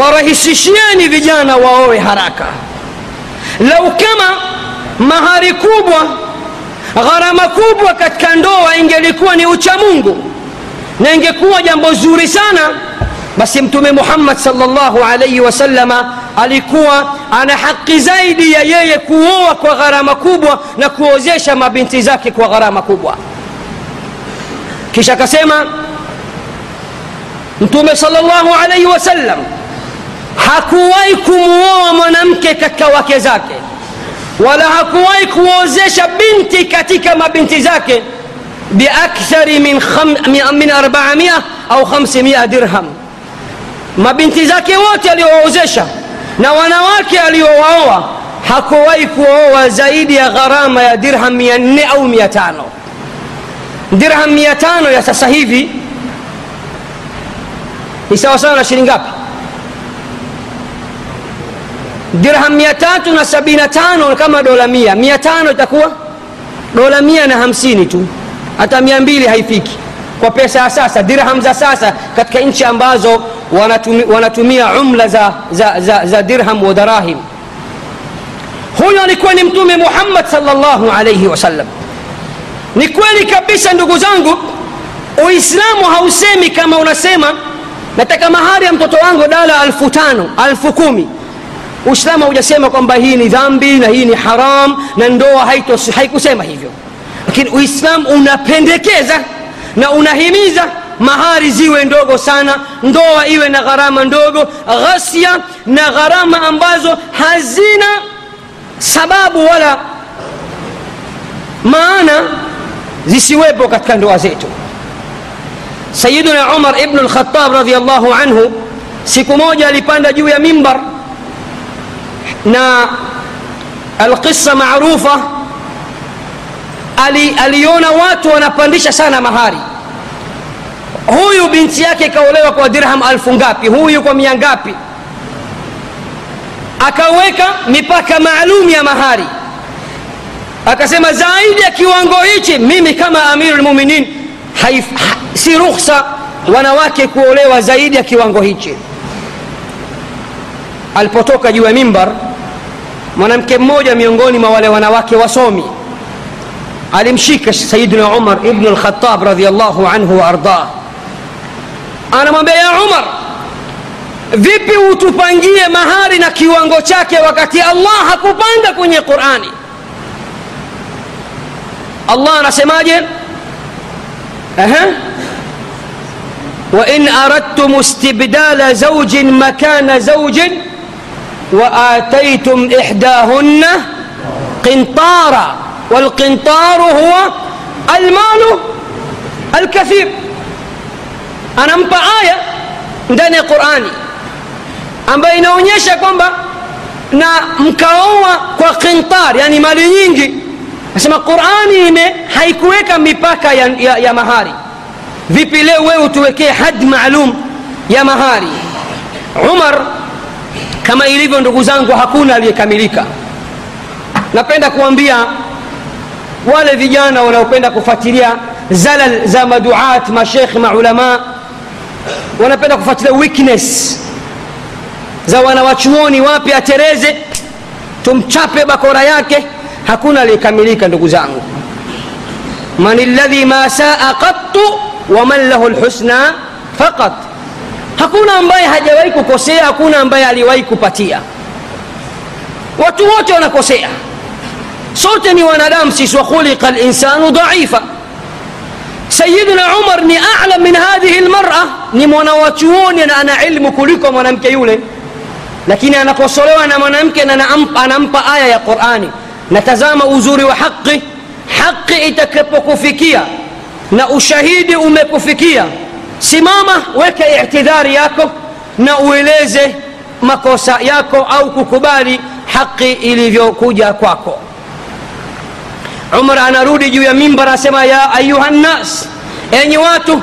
warahisishieni vijana waowe haraka. Lau kama mahari kubwa, gharama kubwa katika ndoa ingelikuwa ni uchamungu na ingekuwa jambo zuri sana, basi Mtume Muhammad sallallahu alaihi wasalama alikuwa ana haki zaidi ya yeye kuoa kwa gharama kubwa na kuozesha mabinti zake kwa gharama kubwa kisha akasema mtume salllahu alaihi wasallam hakuwahi kumuoa mwanamke katika wake zake wala hakuwahi kuozesha binti katika mabinti zake biakthari min, min 400 au 500 dirham mabinti zake wote aliowaozesha na wanawake aliowaoa hakuwahi kuoa zaidi ya gharama ya dirham 400 au 500 dirham 500 ya sasa hivi ni sawasawa na shilingi ngapi? Dirham 375 kama dola 100 500 itakuwa dola 150 tu. Hata 200 haifiki. Kwa pesa ya sasa dirham za sasa katika nchi ambazo wanatumi, wanatumia umla za, za, za, za dirham wa darahim. Huyo alikuwa ni mtume muhammad salllahu alaihi wasallam ni kweli kabisa ndugu zangu uislamu hausemi kama unasema. Nataka mahari ya mtoto wangu dala alfu tano alfu kumi. Uislamu haujasema kwamba hii ni dhambi na hii ni haram na ndoa haikusema hivyo. Lakini uislamu unapendekeza na unahimiza mahari ziwe ndogo sana ndoa iwe na gharama ndogo ghasia na gharama ambazo hazina sababu wala maana zisiwepo katika ndoa zetu. Sayiduna umar ibnu lkhatab radiallahu anhu siku moja alipanda juu ya mimbar na alqisa marufa ali, aliona watu wanapandisha sana mahari huyu binti yake ikaolewa kwa dirham alfu ngapi? Huyu kwa mia ngapi? Akaweka mipaka maalum ya mahari. Akasema zaidi ya kiwango hichi mimi kama amiru lmuminin ha, si rukhsa wanawake kuolewa zaidi ya kiwango hichi. Alipotoka juu ya mimbar mwanamke mmoja miongoni mwa wale wanawake wasomi alimshika sayidina umar ibnu lkhatab radiallahu anhu waardah anamwambia ya umar vipi utupangie mahari na kiwango chake wakati allah hakupanga kwenye qurani allah anasemaje wain aradtum istibdala zaujin makana zaujin وآتيتم إحداهن قنطارا والقنطار هو المال الكثير anampa aya ndani ya qurani ambayo inaonyesha kwamba na mkaoa kwa qintar yani mali nyingi. Nasema qurani ime haikuweka mipaka ya, ya, ya mahari. Vipi leo wewe utuwekee hadi maalum ya mahari? Umar kama ilivyo ndugu zangu hakuna aliyekamilika. Napenda kuambia wale vijana wanaopenda kufuatilia zalal za maduat mashekh maulamaa wanapenda kufuatilia weakness za wanawachuoni wapi atereze tumchape bakora yake. Hakuna aliyekamilika ndugu zangu. Man ladhi ma saa qattu waman lahu lhusna faqat. Hakuna ambaye hajawahi kukosea hakuna ambaye aliwahi kupatia. Watu wote wanakosea. Sote ni wanadamu sisi. Wakhuliqa linsanu dhaifa سيدنا عمر ني أعلم من هذه المرأة. ني منواتيوني أنا علم كلكم منامك يولي. لكن أنا قصروا أنا منامك أنا أمبأ أمبأ آية يا قرآني. نتزام أزوري وحقي. حقي إتكبك فيكيا. نأشهيد أمك فيكيا. سماما وك اعتذار ياكو. نأوليزي مكوسا ياكو. أو ككباري حقي إلي فيو كوجا كواكو umar anarudi juu ya mimbar anasema ya ayuha nnas enyi watu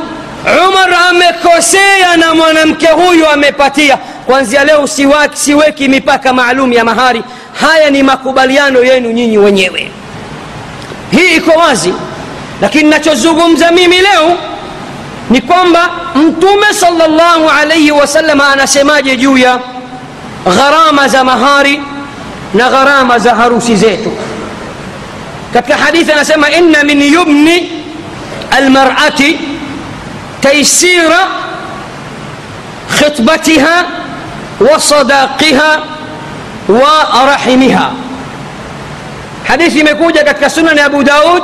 umar amekosea na mwanamke huyu amepatia. Kwanzia leo siwaki, siweki mipaka maalum ya mahari. Haya ni makubaliano yenu nyinyi wenyewe. Hii iko wazi lakini nachozungumza mimi leo ni kwamba mtume salllahu alaihi wasallam anasemaje juu ya gharama za mahari na gharama za harusi zetu katika hadithi anasema inna min yumni almarati taysira khitbatiha wa sadaqiha wa rahimiha hadithi imekuja katika sunan ya abu daud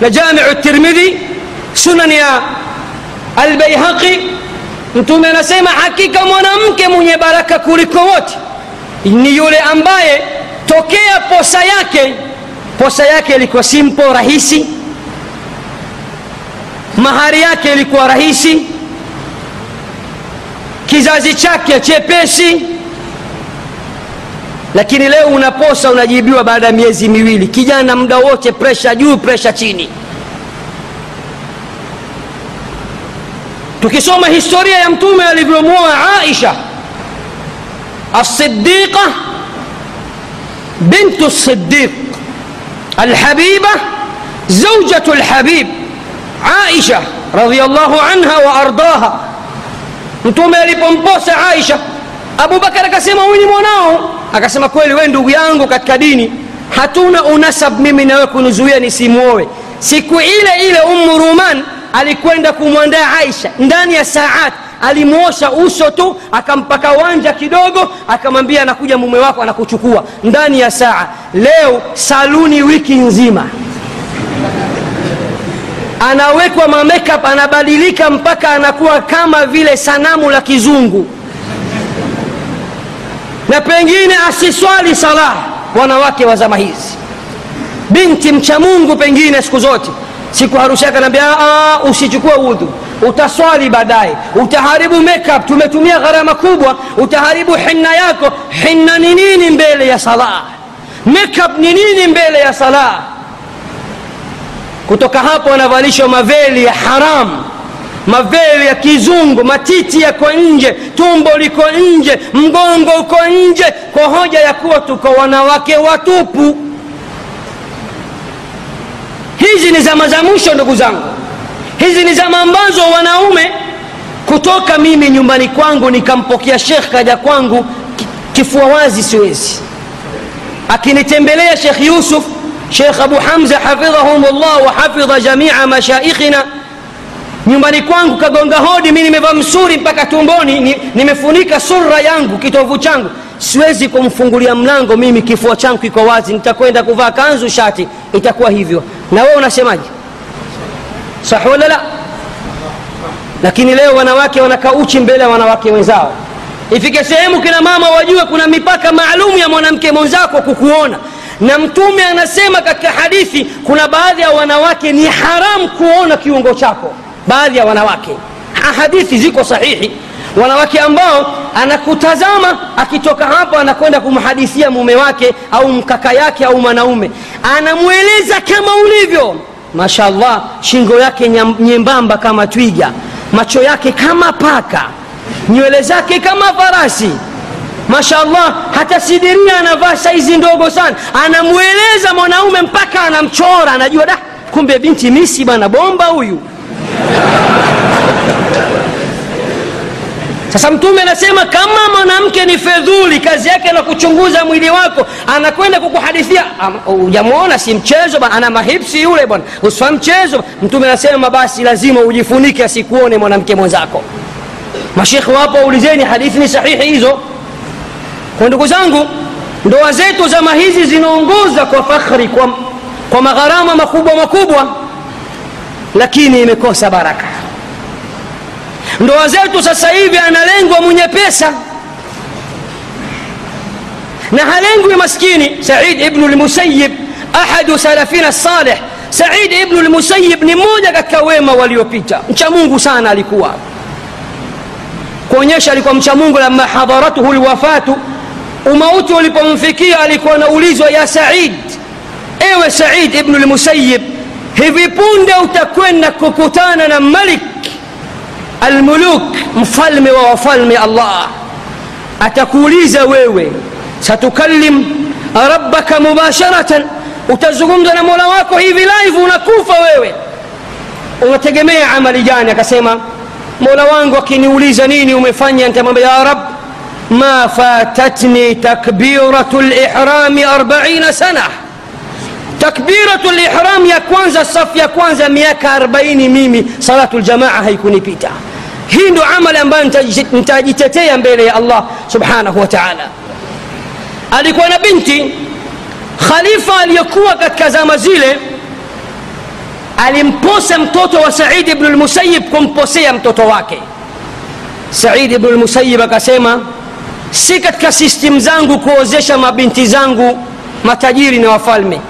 na jamiu tirmidhi sunan ya albaihaqi mtume anasema hakika mwanamke mwenye baraka kuliko wote ni yule ambaye tokea posa yake posa yake ilikuwa simpo rahisi. Mahari yake ilikuwa rahisi. Kizazi chake chepesi. Lakini leo unaposa unajibiwa baada ya miezi miwili. Kijana muda wote presha juu presha chini. Tukisoma historia ya mtume alivyomwoa aisha asidiqa bintu sidiq alhabiba zaujatu lhabib aisha radiallahu anha wa ardaha mtume alipomposa aisha abubakar akasema huyu ni mwanao akasema kweli wee ndugu yangu katika dini hatuna unasab mimi nawe kunizuia nisimwowe siku ile ile umu ruman alikwenda kumwandaa aisha ndani ya saat alimwosha uso tu akampaka wanja kidogo akamwambia anakuja mume wako anakuchukua ndani ya saa leo saluni wiki nzima. Anawekwa mamakeup anabadilika mpaka anakuwa kama vile sanamu la kizungu. Na pengine asiswali salah wanawake wa zama hizi. Binti mcha mungu pengine siku zote siku harusi yake anaambia usichukue udhu utaswali baadaye utaharibu makeup tumetumia gharama kubwa utaharibu hinna yako. Hinna ni nini mbele ya salah makeup ni nini mbele ya salah kutoka hapo anavalishwa maveli ya haramu maveli ya kizungu matiti yako nje tumbo liko nje mgongo uko nje kwa hoja ya kuwa tuko wanawake watupu. Hizi ni zama za mwisho ndugu zangu. Hizi ni zama ambazo wanaume kutoka mimi nyumbani kwangu nikampokea shekh kaja kwangu kifua wazi siwezi akinitembelea shekh yusuf shekh abu hamza hafidhahum llah wa hafidha jamia mashaikhina nyumbani kwangu kagonga hodi mi nimevaa msuri mpaka tumboni ni, nimefunika sura yangu kitovu changu. Siwezi kumfungulia mlango mimi kifua changu kiko wazi nitakwenda kuvaa kanzu shati. Itakuwa hivyo. Na wewe unasemaje? Sahi wala la? Lakini leo wanawake wanakaa uchi mbele ya wanawake wenzao ifike sehemu kina mama wajue kuna mipaka maalum ya mwanamke mwenzako kukuona. Na mtume anasema katika hadithi kuna baadhi ya wanawake ni haramu kuona kiungo chako. Baadhi ya wanawake. Hadithi ziko sahihi. Wanawake ambao anakutazama akitoka hapo anakwenda kumhadithia mume wake au mkaka yake au mwanaume. Anamweleza kama ulivyo. Mashallah shingo yake nyembamba kama twiga. Macho yake kama paka nywele zake kama farasi. Mashallah hata sidiria anavaa saizi ndogo sana. Anamweleza mwanaume mpaka anamchora. Anajua da kumbe binti misi bana bomba huyu. Sasa mtume anasema kama mwanamke ni fedhuli kazi yake na kuchunguza mwili wako anakwenda kukuhadithia. Ujamwona si mchezo bana ana mahipsi yule bwana. Usifa mchezo. Mtume anasema basi lazima ujifunike asikuone mwanamke mwenzako mashekhe wapo waulizeni hadithi ni sahihi hizo. Kwa ndugu zangu ndoa zetu zama hizi zinaongoza kwa fakhri kwa, kwa magharama makubwa makubwa lakini imekosa baraka. Ndoa zetu sasa hivi analengwa mwenye pesa na halengwi maskini. Said ibnu lmusayib ahadu salafina saleh said ibnu lmusayib ni mmoja katika wema waliopita. Mcha mungu sana alikuwa kuonyesha alikuwa mcha mungu lama hadharatuhu lwafatu umauti ulipomfikia alikuwa anaulizwa ya said ewe said ibnu lmusayib hivi punde utakwenda kukutana na malik almuluk mfalme wa wafalme allah atakuuliza wewe satukallim rabbaka mubasharatan utazungumza na mola wako hivi live unakufa wewe unategemea amali gani akasema mola wangu akiniuliza nini umefanya nitamwambia ya rab ma fatatni takbiratu lihrami 40 sana. Takbiratu lihram ya kwanza safu ya kwanza miaka 40 mimi salatu ljamaa haikunipita. Hii ndo amali ambayo nitajitetea mbele ya allah subhanahu wa taala. Alikuwa na binti khalifa aliyekuwa katika zama zile alimposa mtoto wa saidi bnu lmusayib kumposea mtoto wake. Saidi bnu lmusayib akasema si katika system zangu kuozesha mabinti zangu matajiri na wafalme.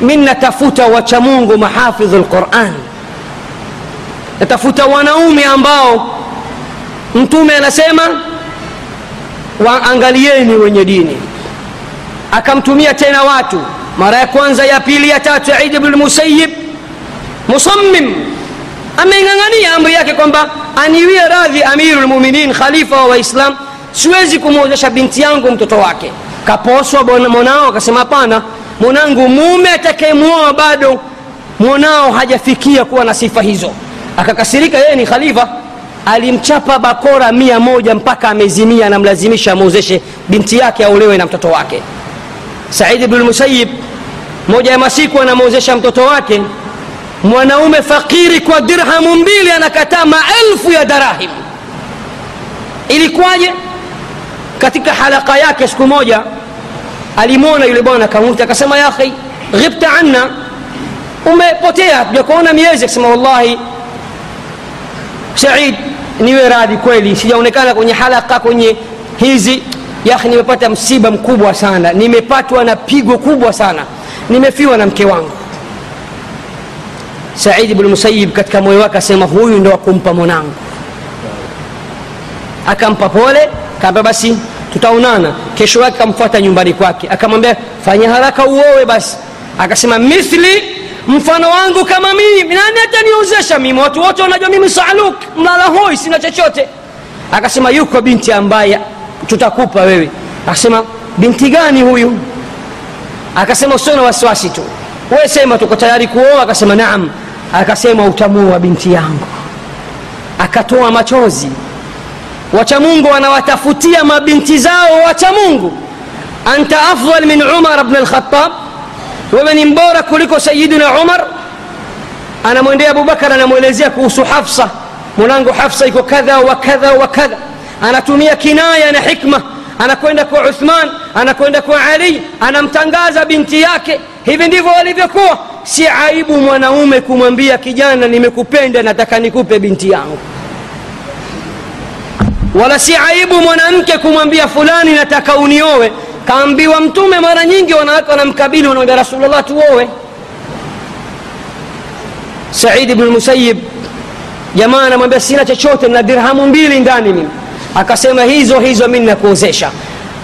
Mi natafuta wachamungu mahafidhu lquran natafuta wanaume ambao mtume anasema waangalieni wenye dini. Akamtumia tena watu. Mara ya kwanza ya pili ya tatu said bnu lmusayib musammim. Ameng'ang'ania amri yake kwamba aniwie radhi amiru lmuminin khalifa wa waislam. Siwezi kumwozesha binti yangu mtoto wake. Kaposwa mwanao akasema hapana mwanangu mume atakayemwoa bado mwanao hajafikia kuwa na sifa hizo. Akakasirika yeye ni khalifa. Alimchapa bakora mia moja mpaka amezimia anamlazimisha amwozeshe binti yake aolewe na mtoto wake. Saidi bnu moja ya masiku anamwozesha mtoto wake mwanaume fakiri kwa dirhamu mbili anakataa maelfu ya darahim ilikuwaje? Katika halaka yake siku moja alimwona yule bwana akamuta akasema ya ghibta anna. Umepotea tujakuona miezi akasema wallahi said niwe radhi kweli sijaonekana kwenye halaka kwenye hizi. Yahi nimepata msiba mkubwa sana nimepatwa na pigo kubwa sana nimefiwa na mke wangu saidi musayib katika moyo wake asema huyu ndo wakumpa mwanangu. Akampa pole kaambia basi tutaonana. Kesho yake akamfuata nyumbani kwake. Akamwambia fanya haraka uowe basi. Akasema mithli mfano wangu kama mimi. Nani ataniozesha mimi? Watu wote wanajua mimi saluk mlala hoi sina chochote. Akasema yuko binti ambaye tutakupa wewe. Akasema binti gani huyu? Akasema usio na wasiwasi tu. We sema tuko tayari kuoa. Akasema naam akasema utamuoa binti yangu akatoa machozi wachamungu wanawatafutia mabinti zao wachamungu anta afdal min umar bn lkhatab wewe ni mbora kuliko sayidina umar anamwendea abubakar anamwelezea kuhusu hafsa mwanangu hafsa iko kadha wa kadha wa kadha anatumia kinaya na hikma anakwenda kwa uthman anakwenda kwa ali anamtangaza binti yake hivi ndivyo walivyokuwa si aibu mwanaume kumwambia kijana nimekupenda nataka nikupe binti yangu. Wala si aibu mwanamke kumwambia fulani nataka uniowe kaambiwa mtume mara nyingi wanawake wanamkabili wanamwambia rasulllah tuowe saidi bnu jamaa anamwambia sina chochote na dirhamu mbili ndani mimi. Akasema hizo hizo mi nakuozesha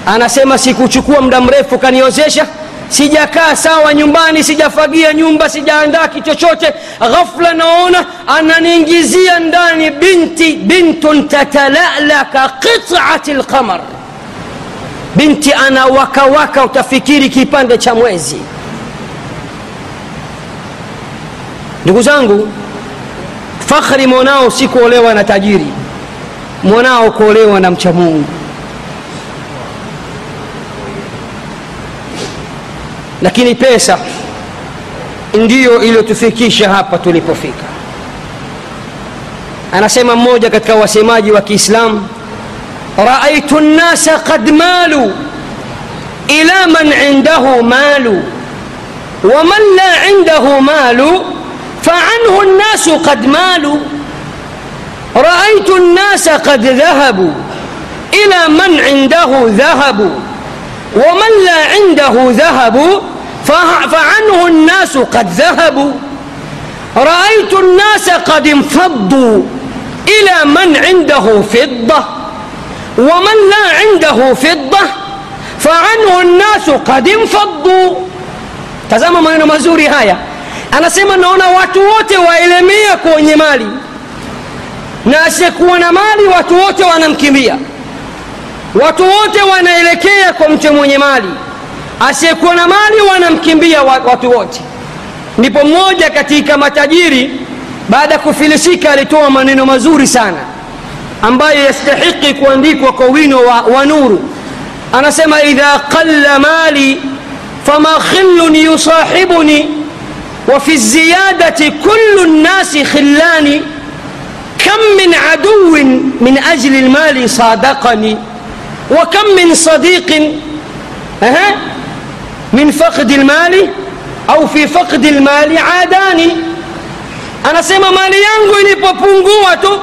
anasema sikuchukua muda mrefu kaniozesha sijakaa sawa nyumbani sijafagia nyumba sijaandaa kichochote ghafla naona ananiingizia ndani binti bintun tatalala ka qitati lqamar binti ana wakawaka utafikiri kipande cha mwezi. Ndugu zangu fakhri mwanao si kuolewa na tajiri. Mwanao kuolewa na mcha mungu lakini pesa ndiyo iliyotufikisha hapa tulipofika anasema mmoja katika wasemaji wa kiislamu raaitu nnasa qad malu ila man indahu malu waman la indahu malu فعنه الناس قد مالوا رأيت الناس قد ذهبوا إلى من عنده ذهب ومن لا عنده ذهب فعنه الناس قد ذهبوا. رأيت الناس قد انفضوا إلى من عنده فضة ومن لا عنده فضة فعنه الناس قد انفضوا. تزاما ما ينمزوري هايا. أنا سيما نونا واتووت وإلميك ونمالي ناسك مالي واتووت ونمكمية watu wote wanaelekea kwa mtu mwenye mali. Asiyekuwa na mali wanamkimbia watu wote ndipo mmoja katika matajiri baada ya kufilisika alitoa maneno mazuri sana ambayo yastahiki kuandikwa kwa wino wa, wa nuru anasema idha qalla mali fama khillun yusahibuni وفي الزيادة كل الناس خلاني كم من عدو من أجل المال صادقني وكم من صديق أه min fakdi lmali au fi fakdi lmali adani, anasema mali yangu ilipopungua tu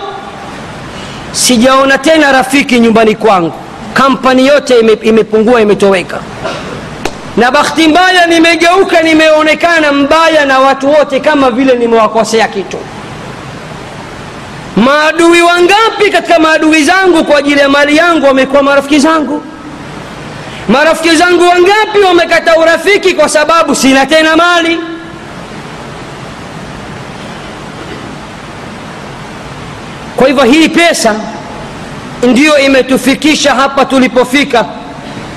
sijaona tena rafiki nyumbani kwangu, kampani yote ime, imepungua imetoweka, na bahti mbaya nimegeuka, nimeonekana mbaya na watu wote, kama vile nimewakosea kitu. Maadui wangapi katika maadui zangu kwa ajili ya mali yangu wamekuwa marafiki zangu? Marafiki zangu wangapi wamekata urafiki kwa sababu sina tena mali? Kwa hivyo hii pesa ndiyo imetufikisha hapa tulipofika.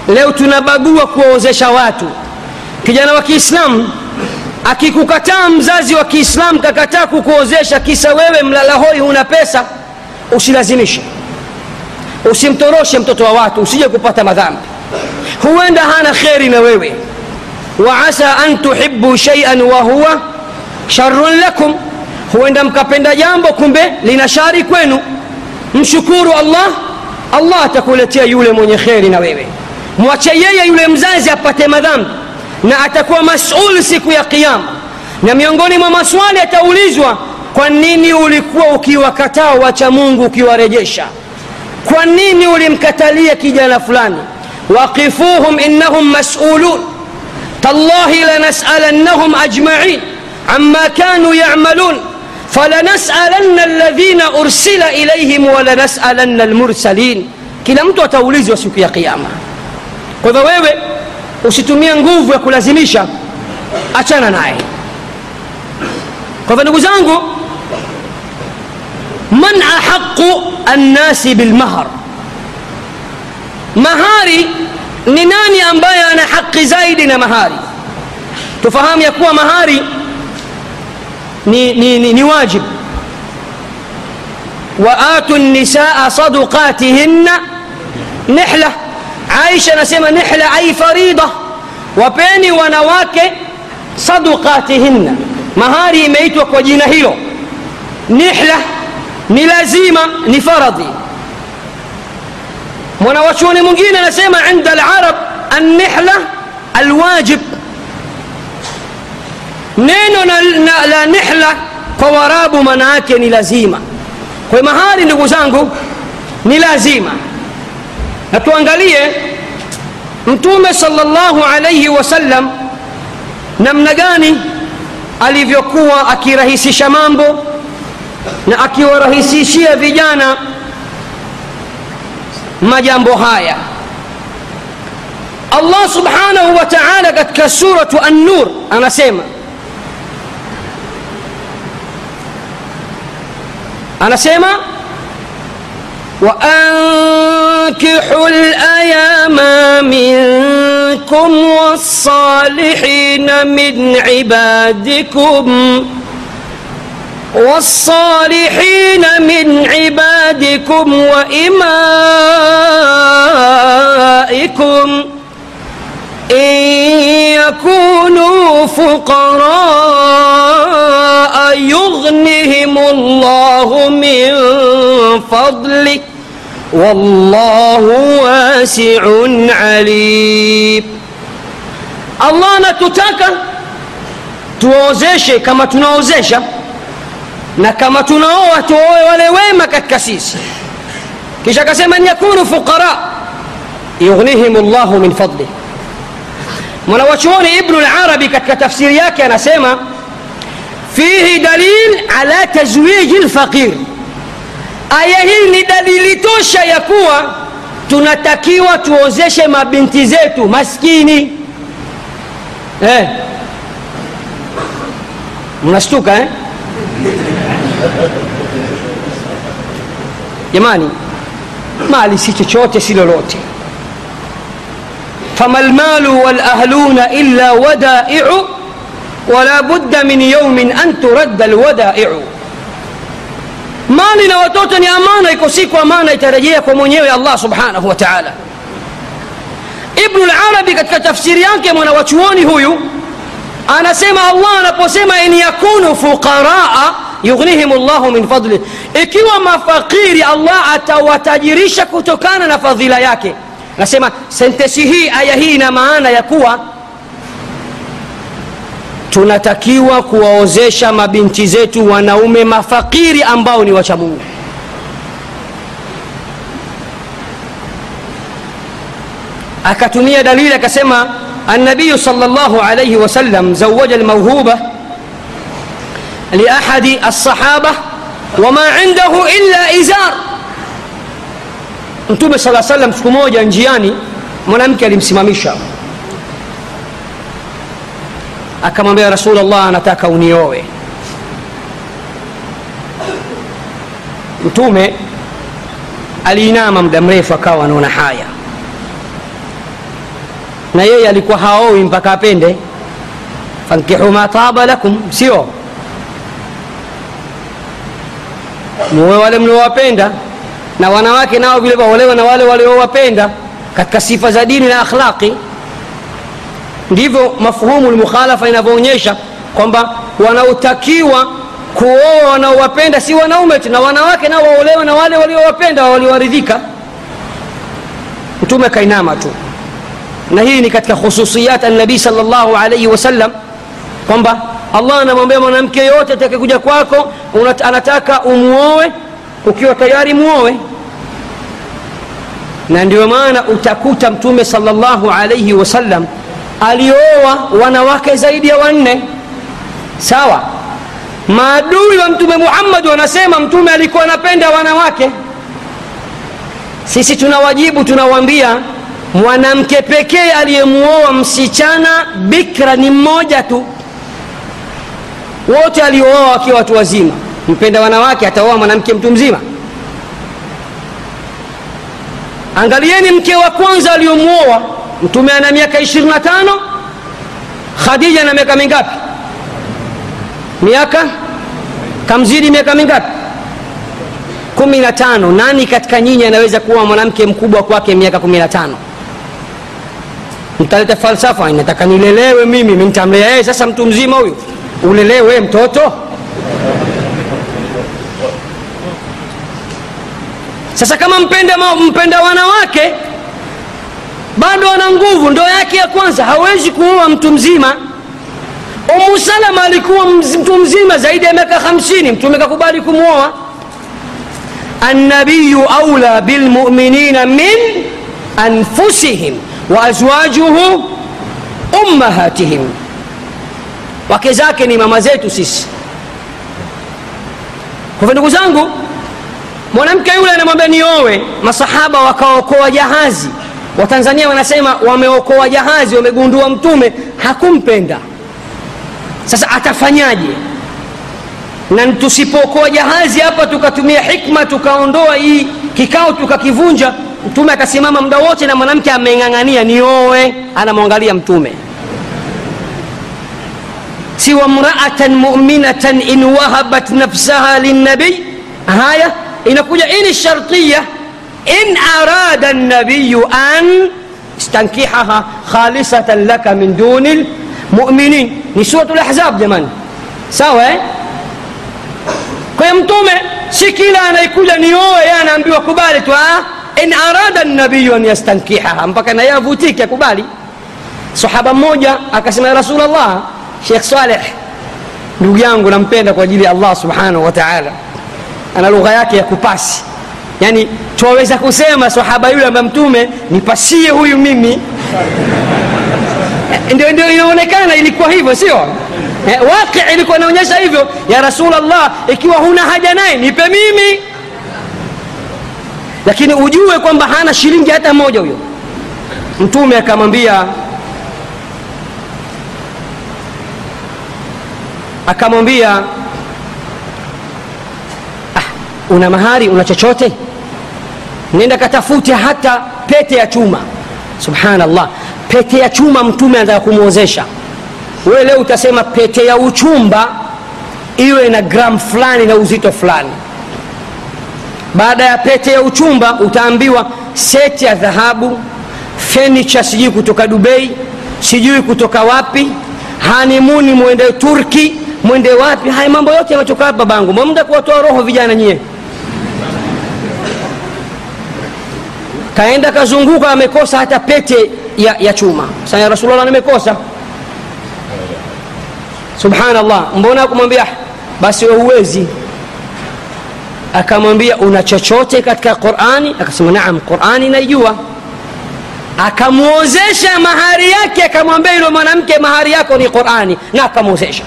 Leo tunabagua kuwaozesha watu. Kijana wa kiislamu akikukataa mzazi wa kiislamu kakataa kukuozesha kisa wewe mlalahoi huna pesa usilazimishe. Usimtoroshe mtoto wa watu usije kupata madhambi huenda hana kheri na wewe. Waasa an tuhibu shaian wahuwa sharun lakum. Huenda mkapenda jambo kumbe lina shari kwenu. Mshukuru allah allah atakuletea yule mwenye kheri na wewe. Mwache yeye yule mzazi apate madhambi na atakuwa masul siku ya kiama na miongoni mwa maswali ataulizwa kwa nini ulikuwa ukiwakataa wacha mungu ukiwarejesha? Kwa nini ulimkatalia kijana fulani وقفوهم إنهم مسؤولون. تالله لنسألنهم أجمعين عما كانوا يعملون. فلنسألن الذين أرسل إليهم ولنسألن المرسلين. كلا متو توليز وسوك يا قيامة ويوي وستمية نقوف وكل زميشة أتانا ناي كذا نقوزانقو من أحق الناس بالمهر mahari ni nani ambaye ana haki zaidi na mahari tufahamu ya kuwa mahari ni, ni, ni, ni wajibu waatu nisaa sadukatihinna nihla aisha anasema nihla ai farida wapeni wanawake sadukatihinna mahari imeitwa kwa jina hilo nihla ni lazima ni faradhi mwanawachuoni mwingine anasema inda alarab annihla alwajib neno na, na, la nihla kwa warabu maana yake ni lazima kwa mahari ndugu zangu ni lazima na tuangalie mtume salllahu alaihi wasallam namna gani alivyokuwa akirahisisha mambo na akiwarahisishia vijana majambo haya allah subhanahu wa taala katika suratu an-nur anasema anasema وأنكحوا الأيام منكم والصالحين من عبادكم والصالحين من عبادكم وإمائكم يكونوا فقراء يغنهم الله من فضله والله واسع عليم الله anatutaka tuwaozeshe kama tunaozesha na kama tunaoa tuoe wale wema katika sisi kisha akasema an yakunu fuqara yughnihim llahu min fadlih mwanawachuoni ibnu larabi katika tafsiri yake anasema fihi dalil ala tazwiji lfaqir aya hii ni dalili tosha ya kuwa tunatakiwa tuozeshe mabinti zetu maskini eh. mnashtuka eh? jamani mali si chochote si lolote فما المال والأهلون إلا ودائع ولا بد من يوم أن ترد الودائع. مالنا وتوتني أمانة يكون سيكو امانه وأمانة يترجيك ومنيوي الله سبحانه وتعالى. ابن العربي قد تفسير يانك من وچواني هو أنا سيما الله أنا سيما إن يكونوا فقراء يغنيهم الله من فضله. إكي وما فقير الله أتى وتجريشك تكاننا فضيلا يكي nasema sentesi hii aya hii ina maana ya kuwa tunatakiwa kuwaozesha mabinti zetu wanaume mafakiri ambao ni wacha mungu akatumia dalili akasema النبي صلى الله عليه وسلم زوج الموهوبة لأحد الصحابة وما عنده إلا إزار mtume sala salam siku moja njiani mwanamke alimsimamisha. Akamwambia rasulllah anataka uniowe mtume aliinama muda mrefu akawa anaona haya. Na yeye alikuwa haowi mpaka apende. Fankihu ma taba lakum sio? Muwe wale mliowapenda na wanawake nao vile waolewa na wale waliowapenda katika sifa za dini na akhlaqi. Ndivyo mafhumu lmukhalafa inavyoonyesha kwamba wanaotakiwa kuoa wanaowapenda si wanaume tu na wanawake nao waolewa na wale waliowapenda waliowaridhika. Mtume kainama tu. Na hii ni katika khususiyat annabii salllahu alaihi wasallam kwamba allah anamwambia mwanamke yote atakekuja kwako anataka umuowe ukiwa tayari muowe. Na ndio maana utakuta mtume salllahu alaihi wasallam alioa wanawake zaidi ya wanne. Sawa? Maadui wa mtume muhammadi wanasema mtume alikuwa anapenda wanawake. Sisi tunawajibu tunawambia mwanamke pekee aliyemuoa msichana bikra ni mmoja tu. Wote aliooa wakiwa watu wazima mpenda wanawake ataoa mwanamke mtu mzima? Angalieni mke wa kwanza aliyomwoa mtume ana miaka 25 khadija na miaka mingapi? Miaka? Kamzidi miaka mingapi? Kumi na tano. Nani katika nyinyi anaweza kuwa mwanamke mkubwa kwake miaka kumi na tano? Mtaleta falsafa nataka nilelewe mimi mtamlea yeye. Sasa mtu mzima huyu ulelewe mtoto Sasa kama mpenda, mpenda wanawake bado ana nguvu, ndoa yake ya kwanza, hawezi kuoa mtu mzima. umusalama alikuwa mtu mzima zaidi ya miaka 50, Mtume kakubali kumwoa. Annabiyu aula bilmuminina min anfusihim wa azwajuhu ummahatihim, wake zake ni mama zetu sisi. Kwa ndugu zangu mwanamke yule anamwambia niowe masahaba wakaokoa jahazi. Watanzania wanasema wameokoa jahazi wamegundua mtume hakumpenda. Sasa atafanyaje? Na tusipookoa jahazi hapa tukatumia hikma tukaondoa hii kikao tukakivunja mtume akasimama muda wote na mwanamke ameng'ang'ania niowe anamwangalia mtume. Siwa mraatan muminatan in wahabat nafsaha linabii haya إن كوجا إن الشرطية إن أراد النبي أن استنكحها خالصة لك من دون المؤمنين. نسوة الأحزاب دمان سوا كم توم سكيلا أنا يقول نيو يا أنا أبي وكبالي توا. إن أراد النبي أن يستنكحها أمبك أنا يا فوتيك يا كبالي. صحابة موجة أكسم رسول الله. شيخ صالح. نقول نمبينا كوجيلي الله سبحانه وتعالى. Ana lugha yake ya kupasi. Yani twaweza kusema sahaba yule ambaye mtume nipasie huyu mimi. Ndio ndio inaonekana ilikuwa hivyo sio? Eh, waqi ilikuwa inaonyesha hivyo ya rasulllah ikiwa huna haja naye nipe mimi. Lakini ujue kwamba hana shilingi hata moja huyo. Mtume akamwambia akamwambia una mahari una chochote? Nenda katafute hata pete ya chuma. Subhanallah. Pete ya chuma mtume anataka kumwozesha wewe leo utasema pete ya uchumba iwe na gramu fulani na uzito fulani. Baada ya pete ya uchumba utaambiwa seti ya dhahabu fenicha sijui kutoka dubei sijui kutoka wapi hanimuni mwende turki mwende wapi. Haya mambo yote yametoka hapa babangu. Mamda kuwatoa roho vijana nyie kaenda kazunguka amekosa hata pete ya, ya chuma. Sasa rasulullah nimekosa. Subhanallah. Mbona kumwambia? Basi we huwezi. Akamwambia una chochote katika qurani? Akasema naam qurani naijua. Akamwozesha mahari yake akamwambia yule mwanamke mahari yako ni qurani. Na akamwozesha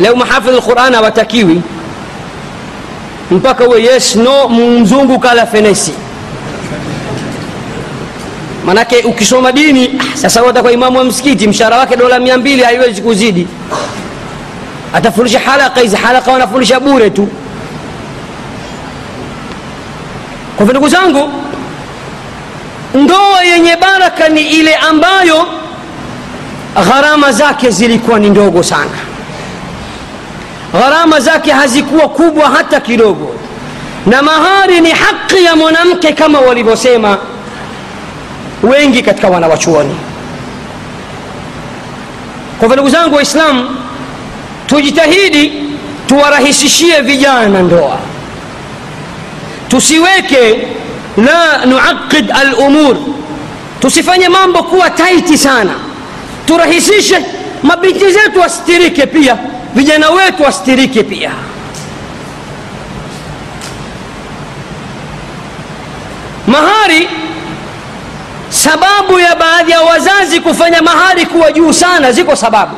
leo mahafidh lquran hawatakiwi mpaka uwe yes no mzungu kala fenesi. Manake ukisoma dini sasa watakuwa imamu wa msikiti mshahara wake dola mia mbili haiwezi kuzidi. Atafundisha halaka hizi halaka wanafundisha bure tu. Kwa hivyo ndugu zangu ndoa yenye baraka ni ile ambayo gharama zake zilikuwa ni ndogo sana gharama zake hazikuwa kubwa hata kidogo. Na mahari ni haki ya mwanamke kama walivyosema wengi katika wanawachuoni. Kwa hivyo ndugu zangu waislamu tujitahidi tuwarahisishie vijana ndoa. Tusiweke la nuaqid alumur. Tusifanye mambo kuwa taiti sana. Turahisishe mabinti zetu wastirike pia vijana wetu wastirike pia mahari sababu ya baadhi ya wazazi kufanya mahari kuwa juu sana ziko sababu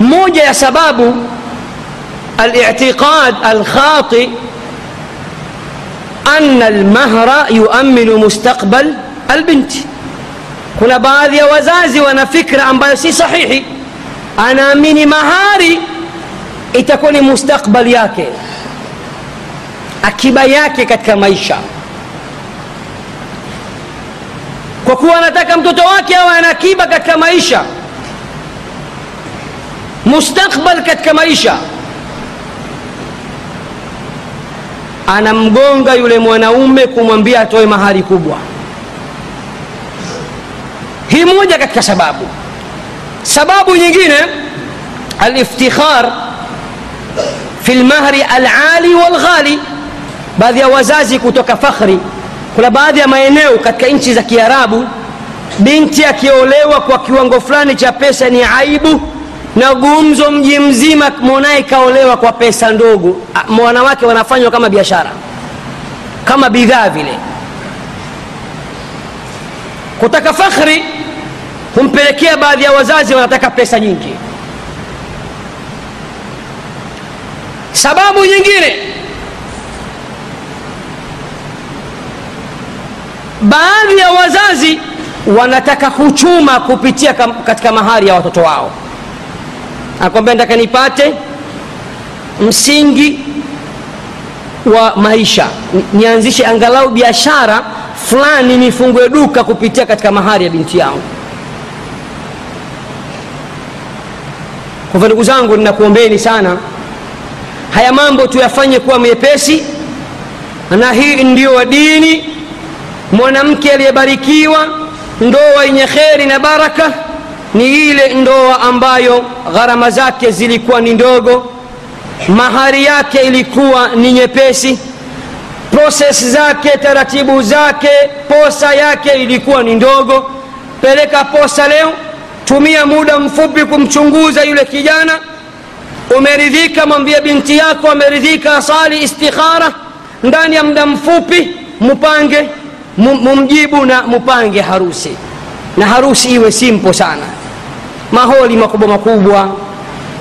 moja ya sababu الاعتقاد الخاطئ أن المهر يؤمن مستقبل البنت kuna baadhi ya wazazi wana fikra ambayo si sahihi anaamini mahari itakuwa ni mustakbali yake akiba yake katika maisha. Kwa kuwa anataka mtoto wake awe ana akiba katika maisha mustakbal katika maisha anamgonga yule mwanaume kumwambia atoe mahari kubwa. Hii moja katika sababu. Sababu nyingine aliftikhar fi lmahri alali walghali. Baadhi ya wazazi kutoka fakhri. Kuna baadhi ya maeneo katika nchi za kiarabu binti akiolewa kwa kiwango fulani cha pesa ni aibu na gumzo mji mzima mwanaye kaolewa kwa pesa ndogo. Wanawake wanafanywa kama biashara kama bidhaa vile. Kutaka fakhri humpelekea baadhi ya wazazi wanataka pesa nyingi sababu nyingine. Baadhi ya wazazi wanataka kuchuma kupitia katika mahari ya watoto wao. Akwambia nataka nipate msingi wa maisha. Nianzishe angalau biashara fulani nifungue duka kupitia katika mahari ya binti yangu. Kwa hivyo ndugu zangu ninakuombeni sana haya mambo tuyafanye kuwa mepesi na hii ndio dini. Mwanamke aliyebarikiwa ndoa yenye kheri na baraka ni ile ndoa ambayo gharama zake zilikuwa ni ndogo mahari yake ilikuwa ni nyepesi proses zake taratibu zake posa yake ilikuwa ni ndogo. Peleka posa leo tumia muda mfupi kumchunguza yule kijana umeridhika mwambie binti yako ameridhika asali istikhara ndani ya muda mfupi mupange mumjibu na mupange harusi na harusi iwe simpo sana maholi makubwa makubwa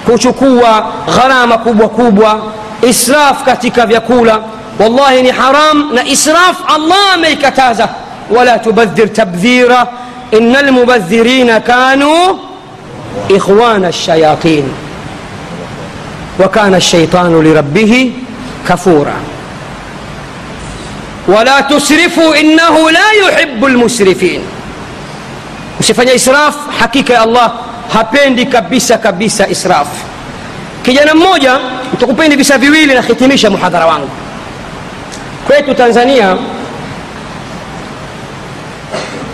kuchukua gharama kubwa kubwa israf katika vyakula wallahi ni haram na israf allah ameikataza wala tubadhir tabdhira ina lmubadhirina kanuu ikhwana lshayatin وكان الشيطان لربه كفورا. ولا تسرفوا إنه لا يحب المسرفين. وسفن إسراف حقيقة الله هبين دي كبسة كبسة إسراف كجانا موجة تقبين دي بسافيويل نختميش محاضرة وانك kwetu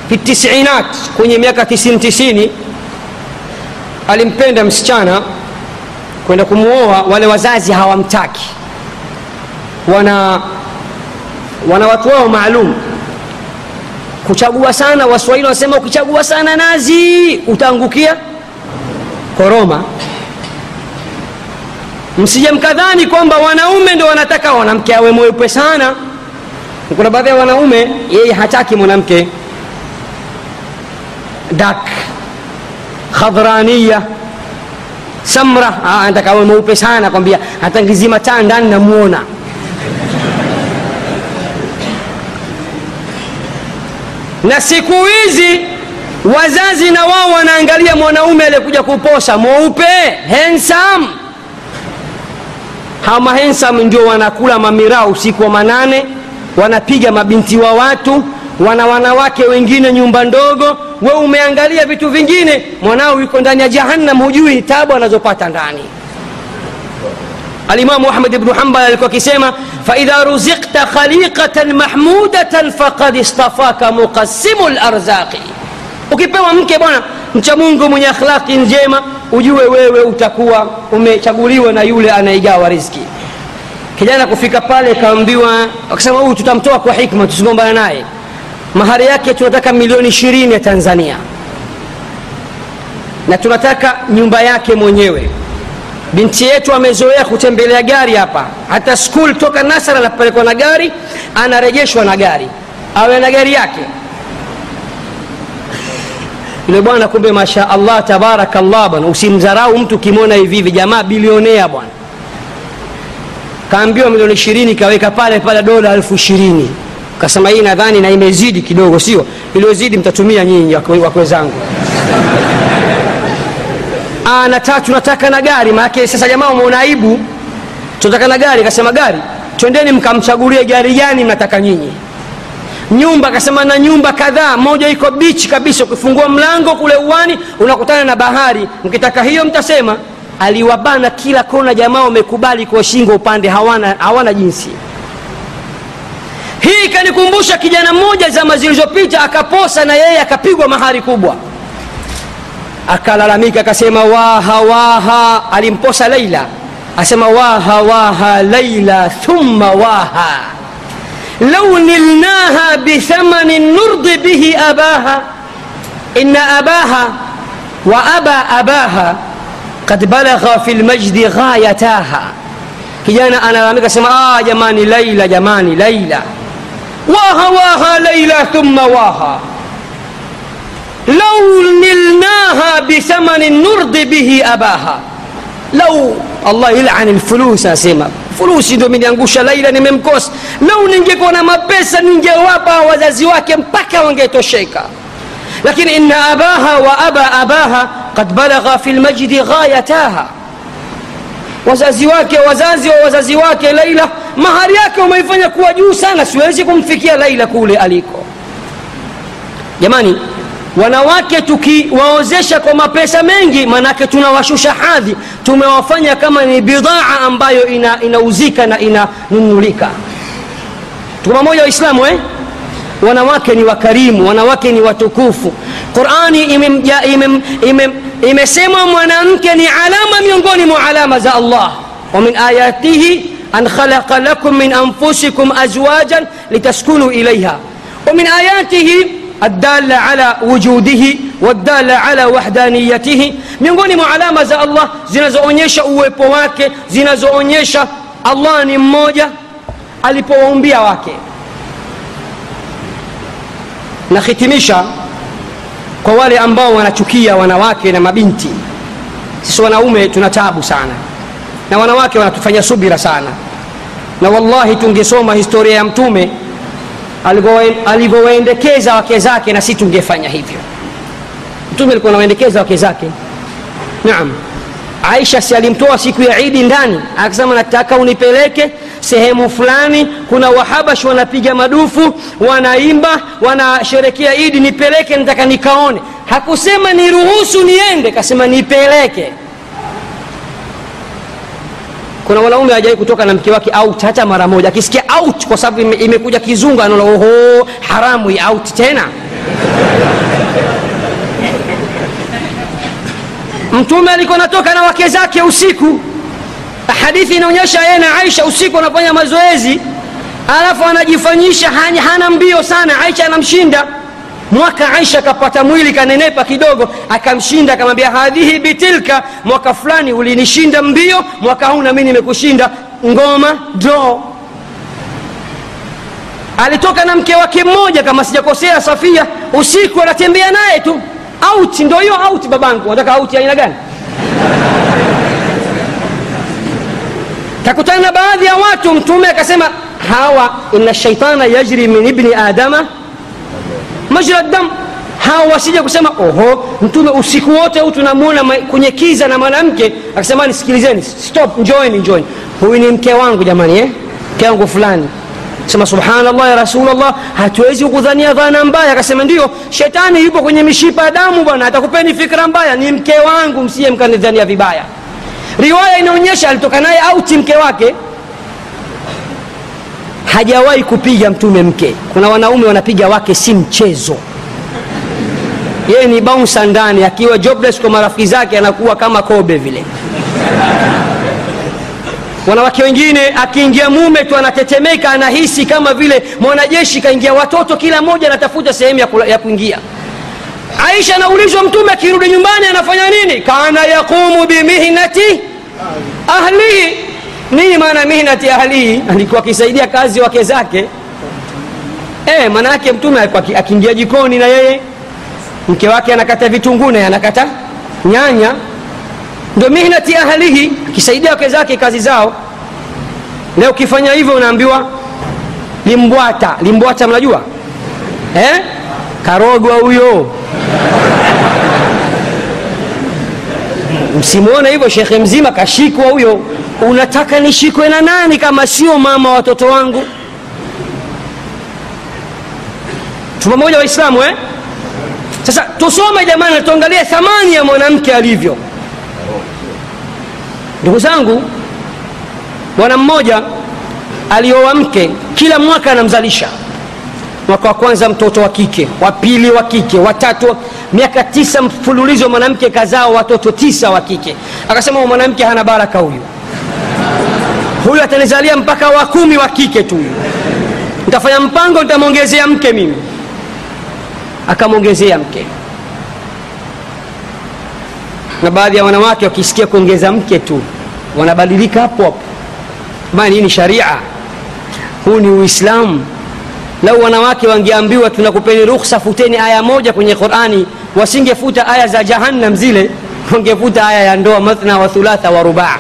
في التسعينات كوني miaka tisini tisini alimpenda msichana kwenda kumwoa wale wazazi hawamtaki. Wana wana watu wao maalum. Kuchagua sana waswahili wanasema ukichagua sana nazi utaangukia koroma. Msije mkadhani kwamba wanaume ndo wanataka mwanamke awe mweupe sana. Kuna baadhi ya wanaume yeye hataki mwanamke. Dak khadhrania samra anataka awe mweupe sana kwambia hata ngizima taa ndani namuona. Na siku hizi wazazi na wao wanaangalia mwanaume aliyekuja kuposa mweupe hensam hawa mahensam ndio wanakula mamiraa usiku wa manane wanapiga mabinti wa watu wana wanawake wengine nyumba ndogo we umeangalia vitu vingine mwanao yuko ndani ya jahannam hujui tabu anazopata ndani. Alimamu ahmad bnu hambal alikuwa akisema faidha ruzikta khaliqatan mahmudatan faqad istafaka muqasimu larzaqi ukipewa mke bwana mcha mungu mwenye akhlaqi njema ujue wewe utakuwa umechaguliwa na yule anaigawa rizki kijana kufika pale kaambiwa akasema huyu tutamtoa kwa hikma tusigombana naye mahari yake tunataka milioni ishirini ya tanzania. Na tunataka nyumba yake mwenyewe. Binti yetu amezoea kutembelea gari hapa. Hata skul toka nasara anapelekwa na gari anarejeshwa na gari. Awe na gari yake. Yule bwana kumbe masha allah tabarakallah bwana. Usimdharau mtu ukimwona hivi hivi jamaa bilionea bwana. Kaambiwa milioni ishirini kaweka pale pale dola elfu ishirini kasema hii nadhani na imezidi kidogo sio? Iliyozidi mtatumia nyinyi wakwe zangu. Na tatu nataka na gari. Maanake sasa jamaa umeona aibu. Tunataka na gari. Kasema gari twendeni mkamchagulie gari gani mnataka nyinyi. Nyumba akasema na nyumba kadhaa. Moja iko bichi kabisa. Ukifungua mlango kule uwani unakutana na bahari. Mkitaka hiyo mtasema. Aliwabana kila kona. Jamaa wamekubali kwa shingo upande. Hawana, hawana jinsi hii ikanikumbusha kijana mmoja zama zilizopita akaposa na yeye akapigwa mahari kubwa. Akalalamika akasema waha waha alimposa leila asema waha waha laila thumma waha. Lau nilnaha bithamani nurdi bihi abaha ina abaha wa aba abaha kad balagha fi lmajdi ghayataha. Kijana analalamika sema ah, jamani laila jamani laila waha waha laila thumma waha lau nilnaha bithamanin nurdi bihi abaha lau allah ilani lfulus anasema fulusi ndo imeniangusha laila nimemkosa lau ningekuwa na mapesa ningewapa wazazi wake mpaka wangetosheka lakini ina abaha wa aba abaha kad balagha fi lmajdi ghayataha wazazi wake wazazi wa wazazi wake laila mahari yake umeifanya kuwa juu sana. Siwezi kumfikia laila kule aliko. Jamani wanawake tukiwaozesha kwa mapesa mengi manake tunawashusha hadhi. Tumewafanya kama ni bidhaa ambayo ina, inauzika na inanunulika. Tuko pamoja waislamu eh? wanawake ni wakarimu wanawake ni watukufu. Qurani imesema ime, ime, ime mwanamke ni alama miongoni mwa alama za allah. Wamin ayatihi an khalaqa lakum min anfusikum azwajan litaskunu ilaiha wa min ayatihi addala ala wujudihi wadala ala wahdaniyatihi miongoni mwa alama za allah zinazoonyesha uwepo wake zinazoonyesha allah ni mmoja alipowaumbia wake nahitimisha kwa wale ambao wanachukia wanawake na mabinti sisi wanaume tuna tabu sana na wanawake wanatufanya subira sana. Na wallahi tungesoma historia ya mtume alivyowaendekeza wake zake na si tungefanya hivyo. Mtume alikuwa anawaendekeza wake zake. Naam. Aisha si alimtoa siku ya idi ndani akasema nataka unipeleke sehemu fulani. Kuna wahabash wanapiga madufu wanaimba wanasherekea idi nipeleke nataka nikaone. Hakusema niruhusu niende kasema nipeleke kuna mwanaume hajawai kutoka na mke wake out hata mara moja. Akisikia out kwa sababu imekuja kizungu anaona oho haramu out tena. Mtume alikuwa natoka na wake zake usiku. Hadithi inaonyesha yeye na aisha usiku anafanya mazoezi alafu anajifanyisha hana mbio sana. Aisha anamshinda mwaka aisha akapata mwili kanenepa kidogo akamshinda akamwambia hadhihi bitilka mwaka fulani ulinishinda mbio mwaka huu nami nimekushinda ngoma draw. Alitoka na mke wake mmoja kama sijakosea safia usiku anatembea naye tu. Aut ndo hiyo aut babangu. Nataka out aina gani? Kakutana na baadhi ya watu mtume akasema hawa ina shaitana yajri min ibni adama majra dam hawa wasija kusema oho mtume usiku wote huu tunamwona kwenye kiza na mwanamke akasema nisikilizeni stop njoeni njoeni huyu ni mke wangu jamani eh? mke wangu fulani. Sema subhanallah ya rasulllah hatuwezi kudhania dhana mbaya. Akasema ndio shetani yupo kwenye mishipa ya damu bwana atakupeni fikra mbaya ni mke wangu msiye mkanidhania vibaya. Riwaya inaonyesha alitoka naye auti mke wake hajawahi kupiga mtume mke. Kuna wanaume wanapiga wake si mchezo. Yeye ni bausa ndani akiwa jobless kwa marafiki zake anakuwa kama kobe vile. Wanawake wengine akiingia mume tu anatetemeka anahisi kama vile mwanajeshi kaingia watoto kila mmoja anatafuta sehemu ya, kuingia. Aisha anaulizwa mtume akirudi nyumbani anafanya nini? Kana yaqumu bimihnati ahlihi nini maana mihnati ahlihi alikuwa akisaidia kazi wake zake. E, maana yake mtume alikuwa akiingia jikoni na yeye. Mke wake anakata vitunguu naye anakata nyanya. Ndo mihnati ahlihi akisaidia wake zake kazi zao. Leo ukifanya hivyo unaambiwa limbwata. Limbwata mnajua? Eh? karogwa huyo. Msimwona hivyo shekhe mzima kashikwa huyo unataka nishikwe na nani kama sio mama watoto wangu? Tupamoja waislamu eh? sasa tusome jamani tuangalie thamani ya mwanamke alivyo. Ndugu zangu bwana mmoja alioa mke kila mwaka anamzalisha. Mwaka wa kwanza mtoto wa kike wa pili wa kike watatu miaka tisa mfululizo mwanamke kazaa watoto tisa wa kike. Akasema mwanamke hana baraka huyu huyu atanizalia mpaka wa kumi wa kike tu. Nitafanya mpango nitamwongezea mke mimi. Akamwongezea mke. Na baadhi ya wanawake wakisikia kuongeza mke tu wanabadilika hapo hapo. Maana hii ni sharia. Huu ni uislamu. Lau wanawake wangeambiwa tunakupeni rukhsa futeni aya moja kwenye qurani wasingefuta aya za jahannam zile wangefuta aya ya ndoa mathna wa thulatha wa rubaa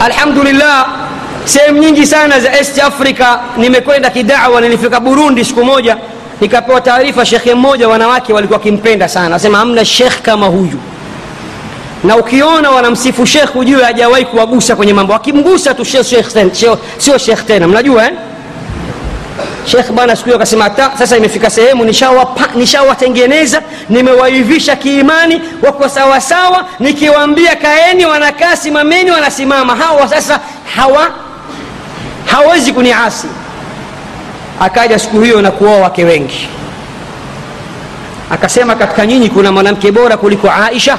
alhamdulillah sehemu nyingi sana za est africa nimekwenda kidawa. Nilifika burundi siku moja nikapewa taarifa shekhe mmoja wanawake walikuwa wakimpenda sana. Asema hamna shekh kama huyu. Na ukiona wanamsifu shekh hujue hajawahi kuwagusa kwenye mambo. Akimgusa tu sio shekh tena. Mnajua eh? Shekh bana siku hiyo akasema sasa imefika sehemu nishawatengeneza nisha nimewaivisha kiimani wako sawasawa nikiwaambia kaeni wanakaa simameni wanasimama. Hawa sasa hawa hawezi kuniasi. Akaja siku hiyo na kuoa wake wengi. Akasema katika nyinyi kuna mwanamke bora kuliko aisha?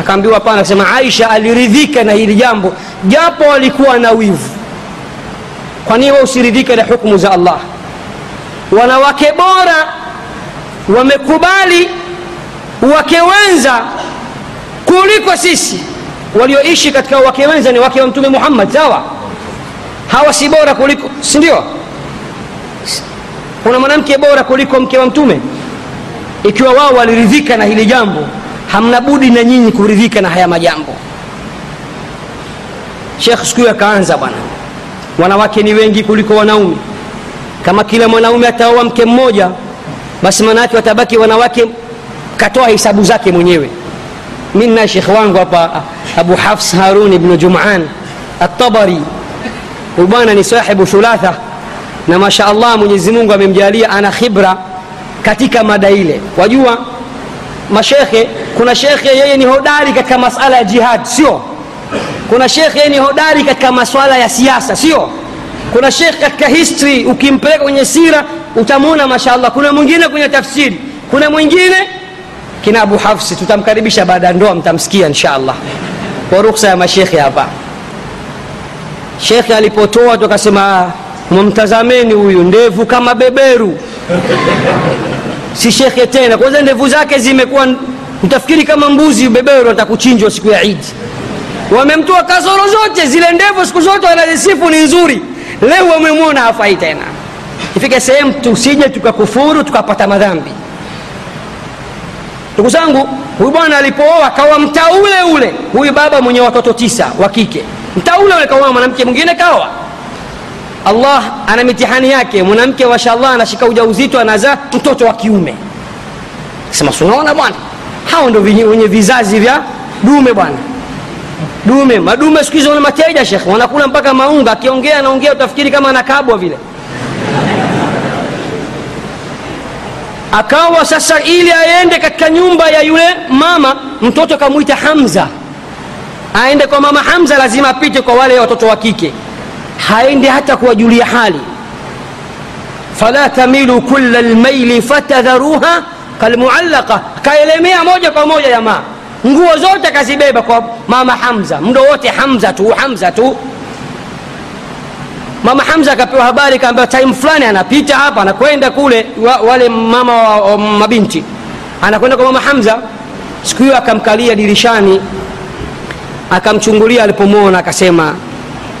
Akaambiwa hapana. Akasema aisha aliridhika na hili jambo japo alikuwa na wivu kwa nini we usiridhike na hukumu za allah? Wanawake bora wamekubali wake wenza kuliko sisi. Walioishi katika wake wenza ni wake wa mtume muhammad sawa? Hawa si bora kuliko si ndio? Kuna mwanamke bora kuliko mke wa mtume? Ikiwa wao waliridhika na hili jambo hamna budi na nyinyi kuridhika na haya majambo. Shekh siku hiyo akaanza bwana wanawake ni wengi kuliko wanaume. Kama kila mwanaume ataoa mke mmoja basi maanayake watabaki wanawake katoa hisabu zake mwenyewe. Mi na shekh wangu hapa abu hafs harun ibnu juman atabari huyu bwana ni sahibu thulatha. Na masha allah mwenyezi mungu amemjalia ana khibra katika mada ile. Wajua mashekhe kuna shekhe yeye ni hodari katika masala ya jihad sio kuna shekhe ni hodari katika maswala ya siasa sio? Kuna shekhe katika history ukimpeleka kwenye sira utamwona mashallah. Kuna mwingine kwenye tafsiri kuna mwingine kina abu hafsi tutamkaribisha baada ya ndoa mtamsikia inshallah. Kwa ruksa ya mashekhe hapa. Shekhe alipotoa tukasema mumtazameni huyu ndevu kama beberu. (laughs) Si shekhe tena kwanza ndevu zake zimekuwa mtafikiri kama mbuzi beberu atakuchinjwa siku ya idi wamemtoa kasoro zote zile ndevu siku zote wanazisifu ni nzuri. Leo wamemwona hafai tena. Ifike sehemu tusije tukakufuru tukapata madhambi. Ndugu zangu huyu bwana alipooa akawa mtaa ule. Ule huyu baba mwenye watoto tisa wa kike. Mtaa ule ule kaoa mwanamke mwingine kaoa. Allah ana mitihani yake. Mwanamke mashallah anashika ujauzito anazaa mtoto wa kiume. Sema sunaona bwana? Hao ndo wenye vizazi vya dume bwana dume madume siku hizi wana mateja wanakula mpaka maunga. Akiongea anaongea utafikiri kama anakabwa vile. Akawa sasa ili aende katika nyumba ya yule mama mtoto kamwita hamza. Aende kwa mama hamza lazima apite kwa wale watoto wa kike. Haende hata kuwajulia hali. Fala tamilu kula lmaili fatadharuha kalmuallaqa. Kaelemea moja kwa moja jamaa nguo zote akazibeba kwa mama hamza. Mdo wote hamza tu hamza tu. Mama hamza akapewa habari kaambiwa time fulani anapita hapa anakwenda kule wa, wale mama wa, wa mabinti. Anakwenda kwa mama hamza. Siku hiyo akamkalia dirishani akamchungulia alipomwona akasema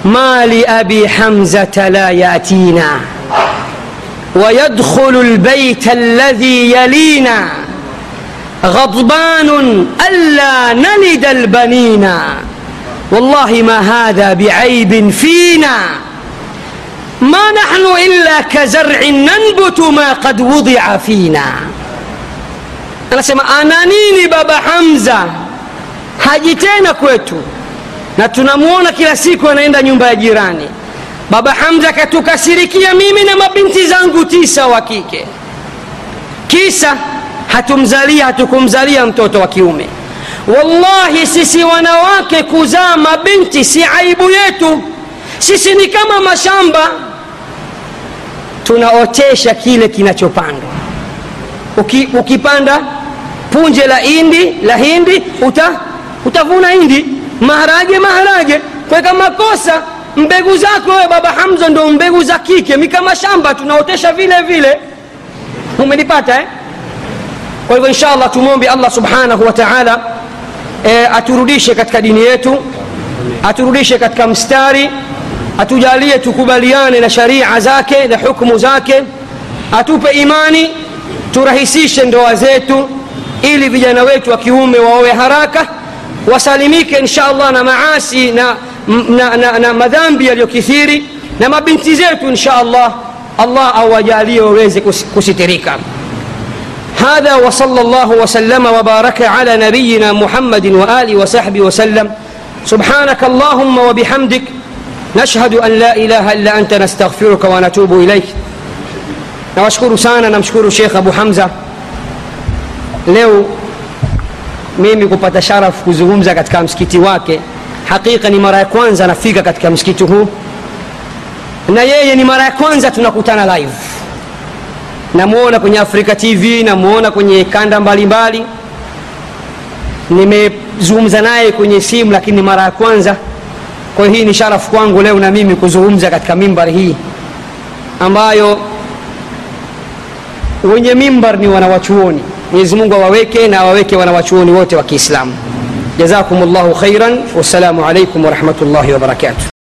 mali abi hamzata la yatina wayadkhulu lbaita alladhi yalina. غضبان ألا نلد البنينا والله ما هذا بعيب فينا. ما نحن إلا كزرع ننبت ما قد وضع فينا. أنا سمع أنانيني بابا حمزة. حاجتين كويتو نتنمونا كلا سيكو أنا عند نيوم جيراني. بابا حمزة كتوكا سيريكيا ميمينا ما بنتي زانقو تيسا وكيكي. كيسا؟ Hatumzalia hatukumzalia mtoto wa kiume. Wallahi sisi wanawake kuzaa mabinti si aibu yetu. Sisi ni kama mashamba. Tunaotesha kile kinachopandwa. Uki, ukipanda punje la indi la hindi uta, utavuna hindi maharage maharage. Kweka makosa. Mbegu zako wewe baba hamza ndo mbegu za kike. Mi shamba tunaotesha vile vile. Umenipata eh? Kwa hivyo insha allah tumwombe allah subhanahu wa taala e, aturudishe katika dini yetu aturudishe katika mstari atujalie tukubaliane na sharia zake na hukmu zake atupe imani turahisishe ndoa zetu ili vijana wetu wa kiume waowe haraka wasalimike insha allah na maasi na, na, na, na madhambi yaliyokithiri na mabinti zetu insha allah allah awajalie waweze kusitirika هذا وصلى الله وسلم وبارك على نبينا محمد وآله وصحبه وسلم سبحانك اللهم وبحمدك نشهد أن لا إله إلا أنت نستغفرك ونتوب إليك nawashukuru sana namshukuru shekh abu hamza leo mimi kupata sharafu kuzungumza katika msikiti wake hakika ni mara ya kwanza nafika katika msikiti huu na yeye ni mara ya kwanza tunakutana live namwona kwenye afrika tv namwona kwenye kanda mbalimbali. Nimezungumza naye kwenye simu lakini mara ya kwanza. Kwa hii ni sharafu kwangu leo na mimi kuzungumza katika mimbari hii ambayo wenye mimbar ni wanawachuoni. Mwenyezi mungu awaweke na awaweke wanawachuoni wote wa kiislamu. Jazakum llahu khairan. Wassalamu alaikum warahmatullahi wabarakatuh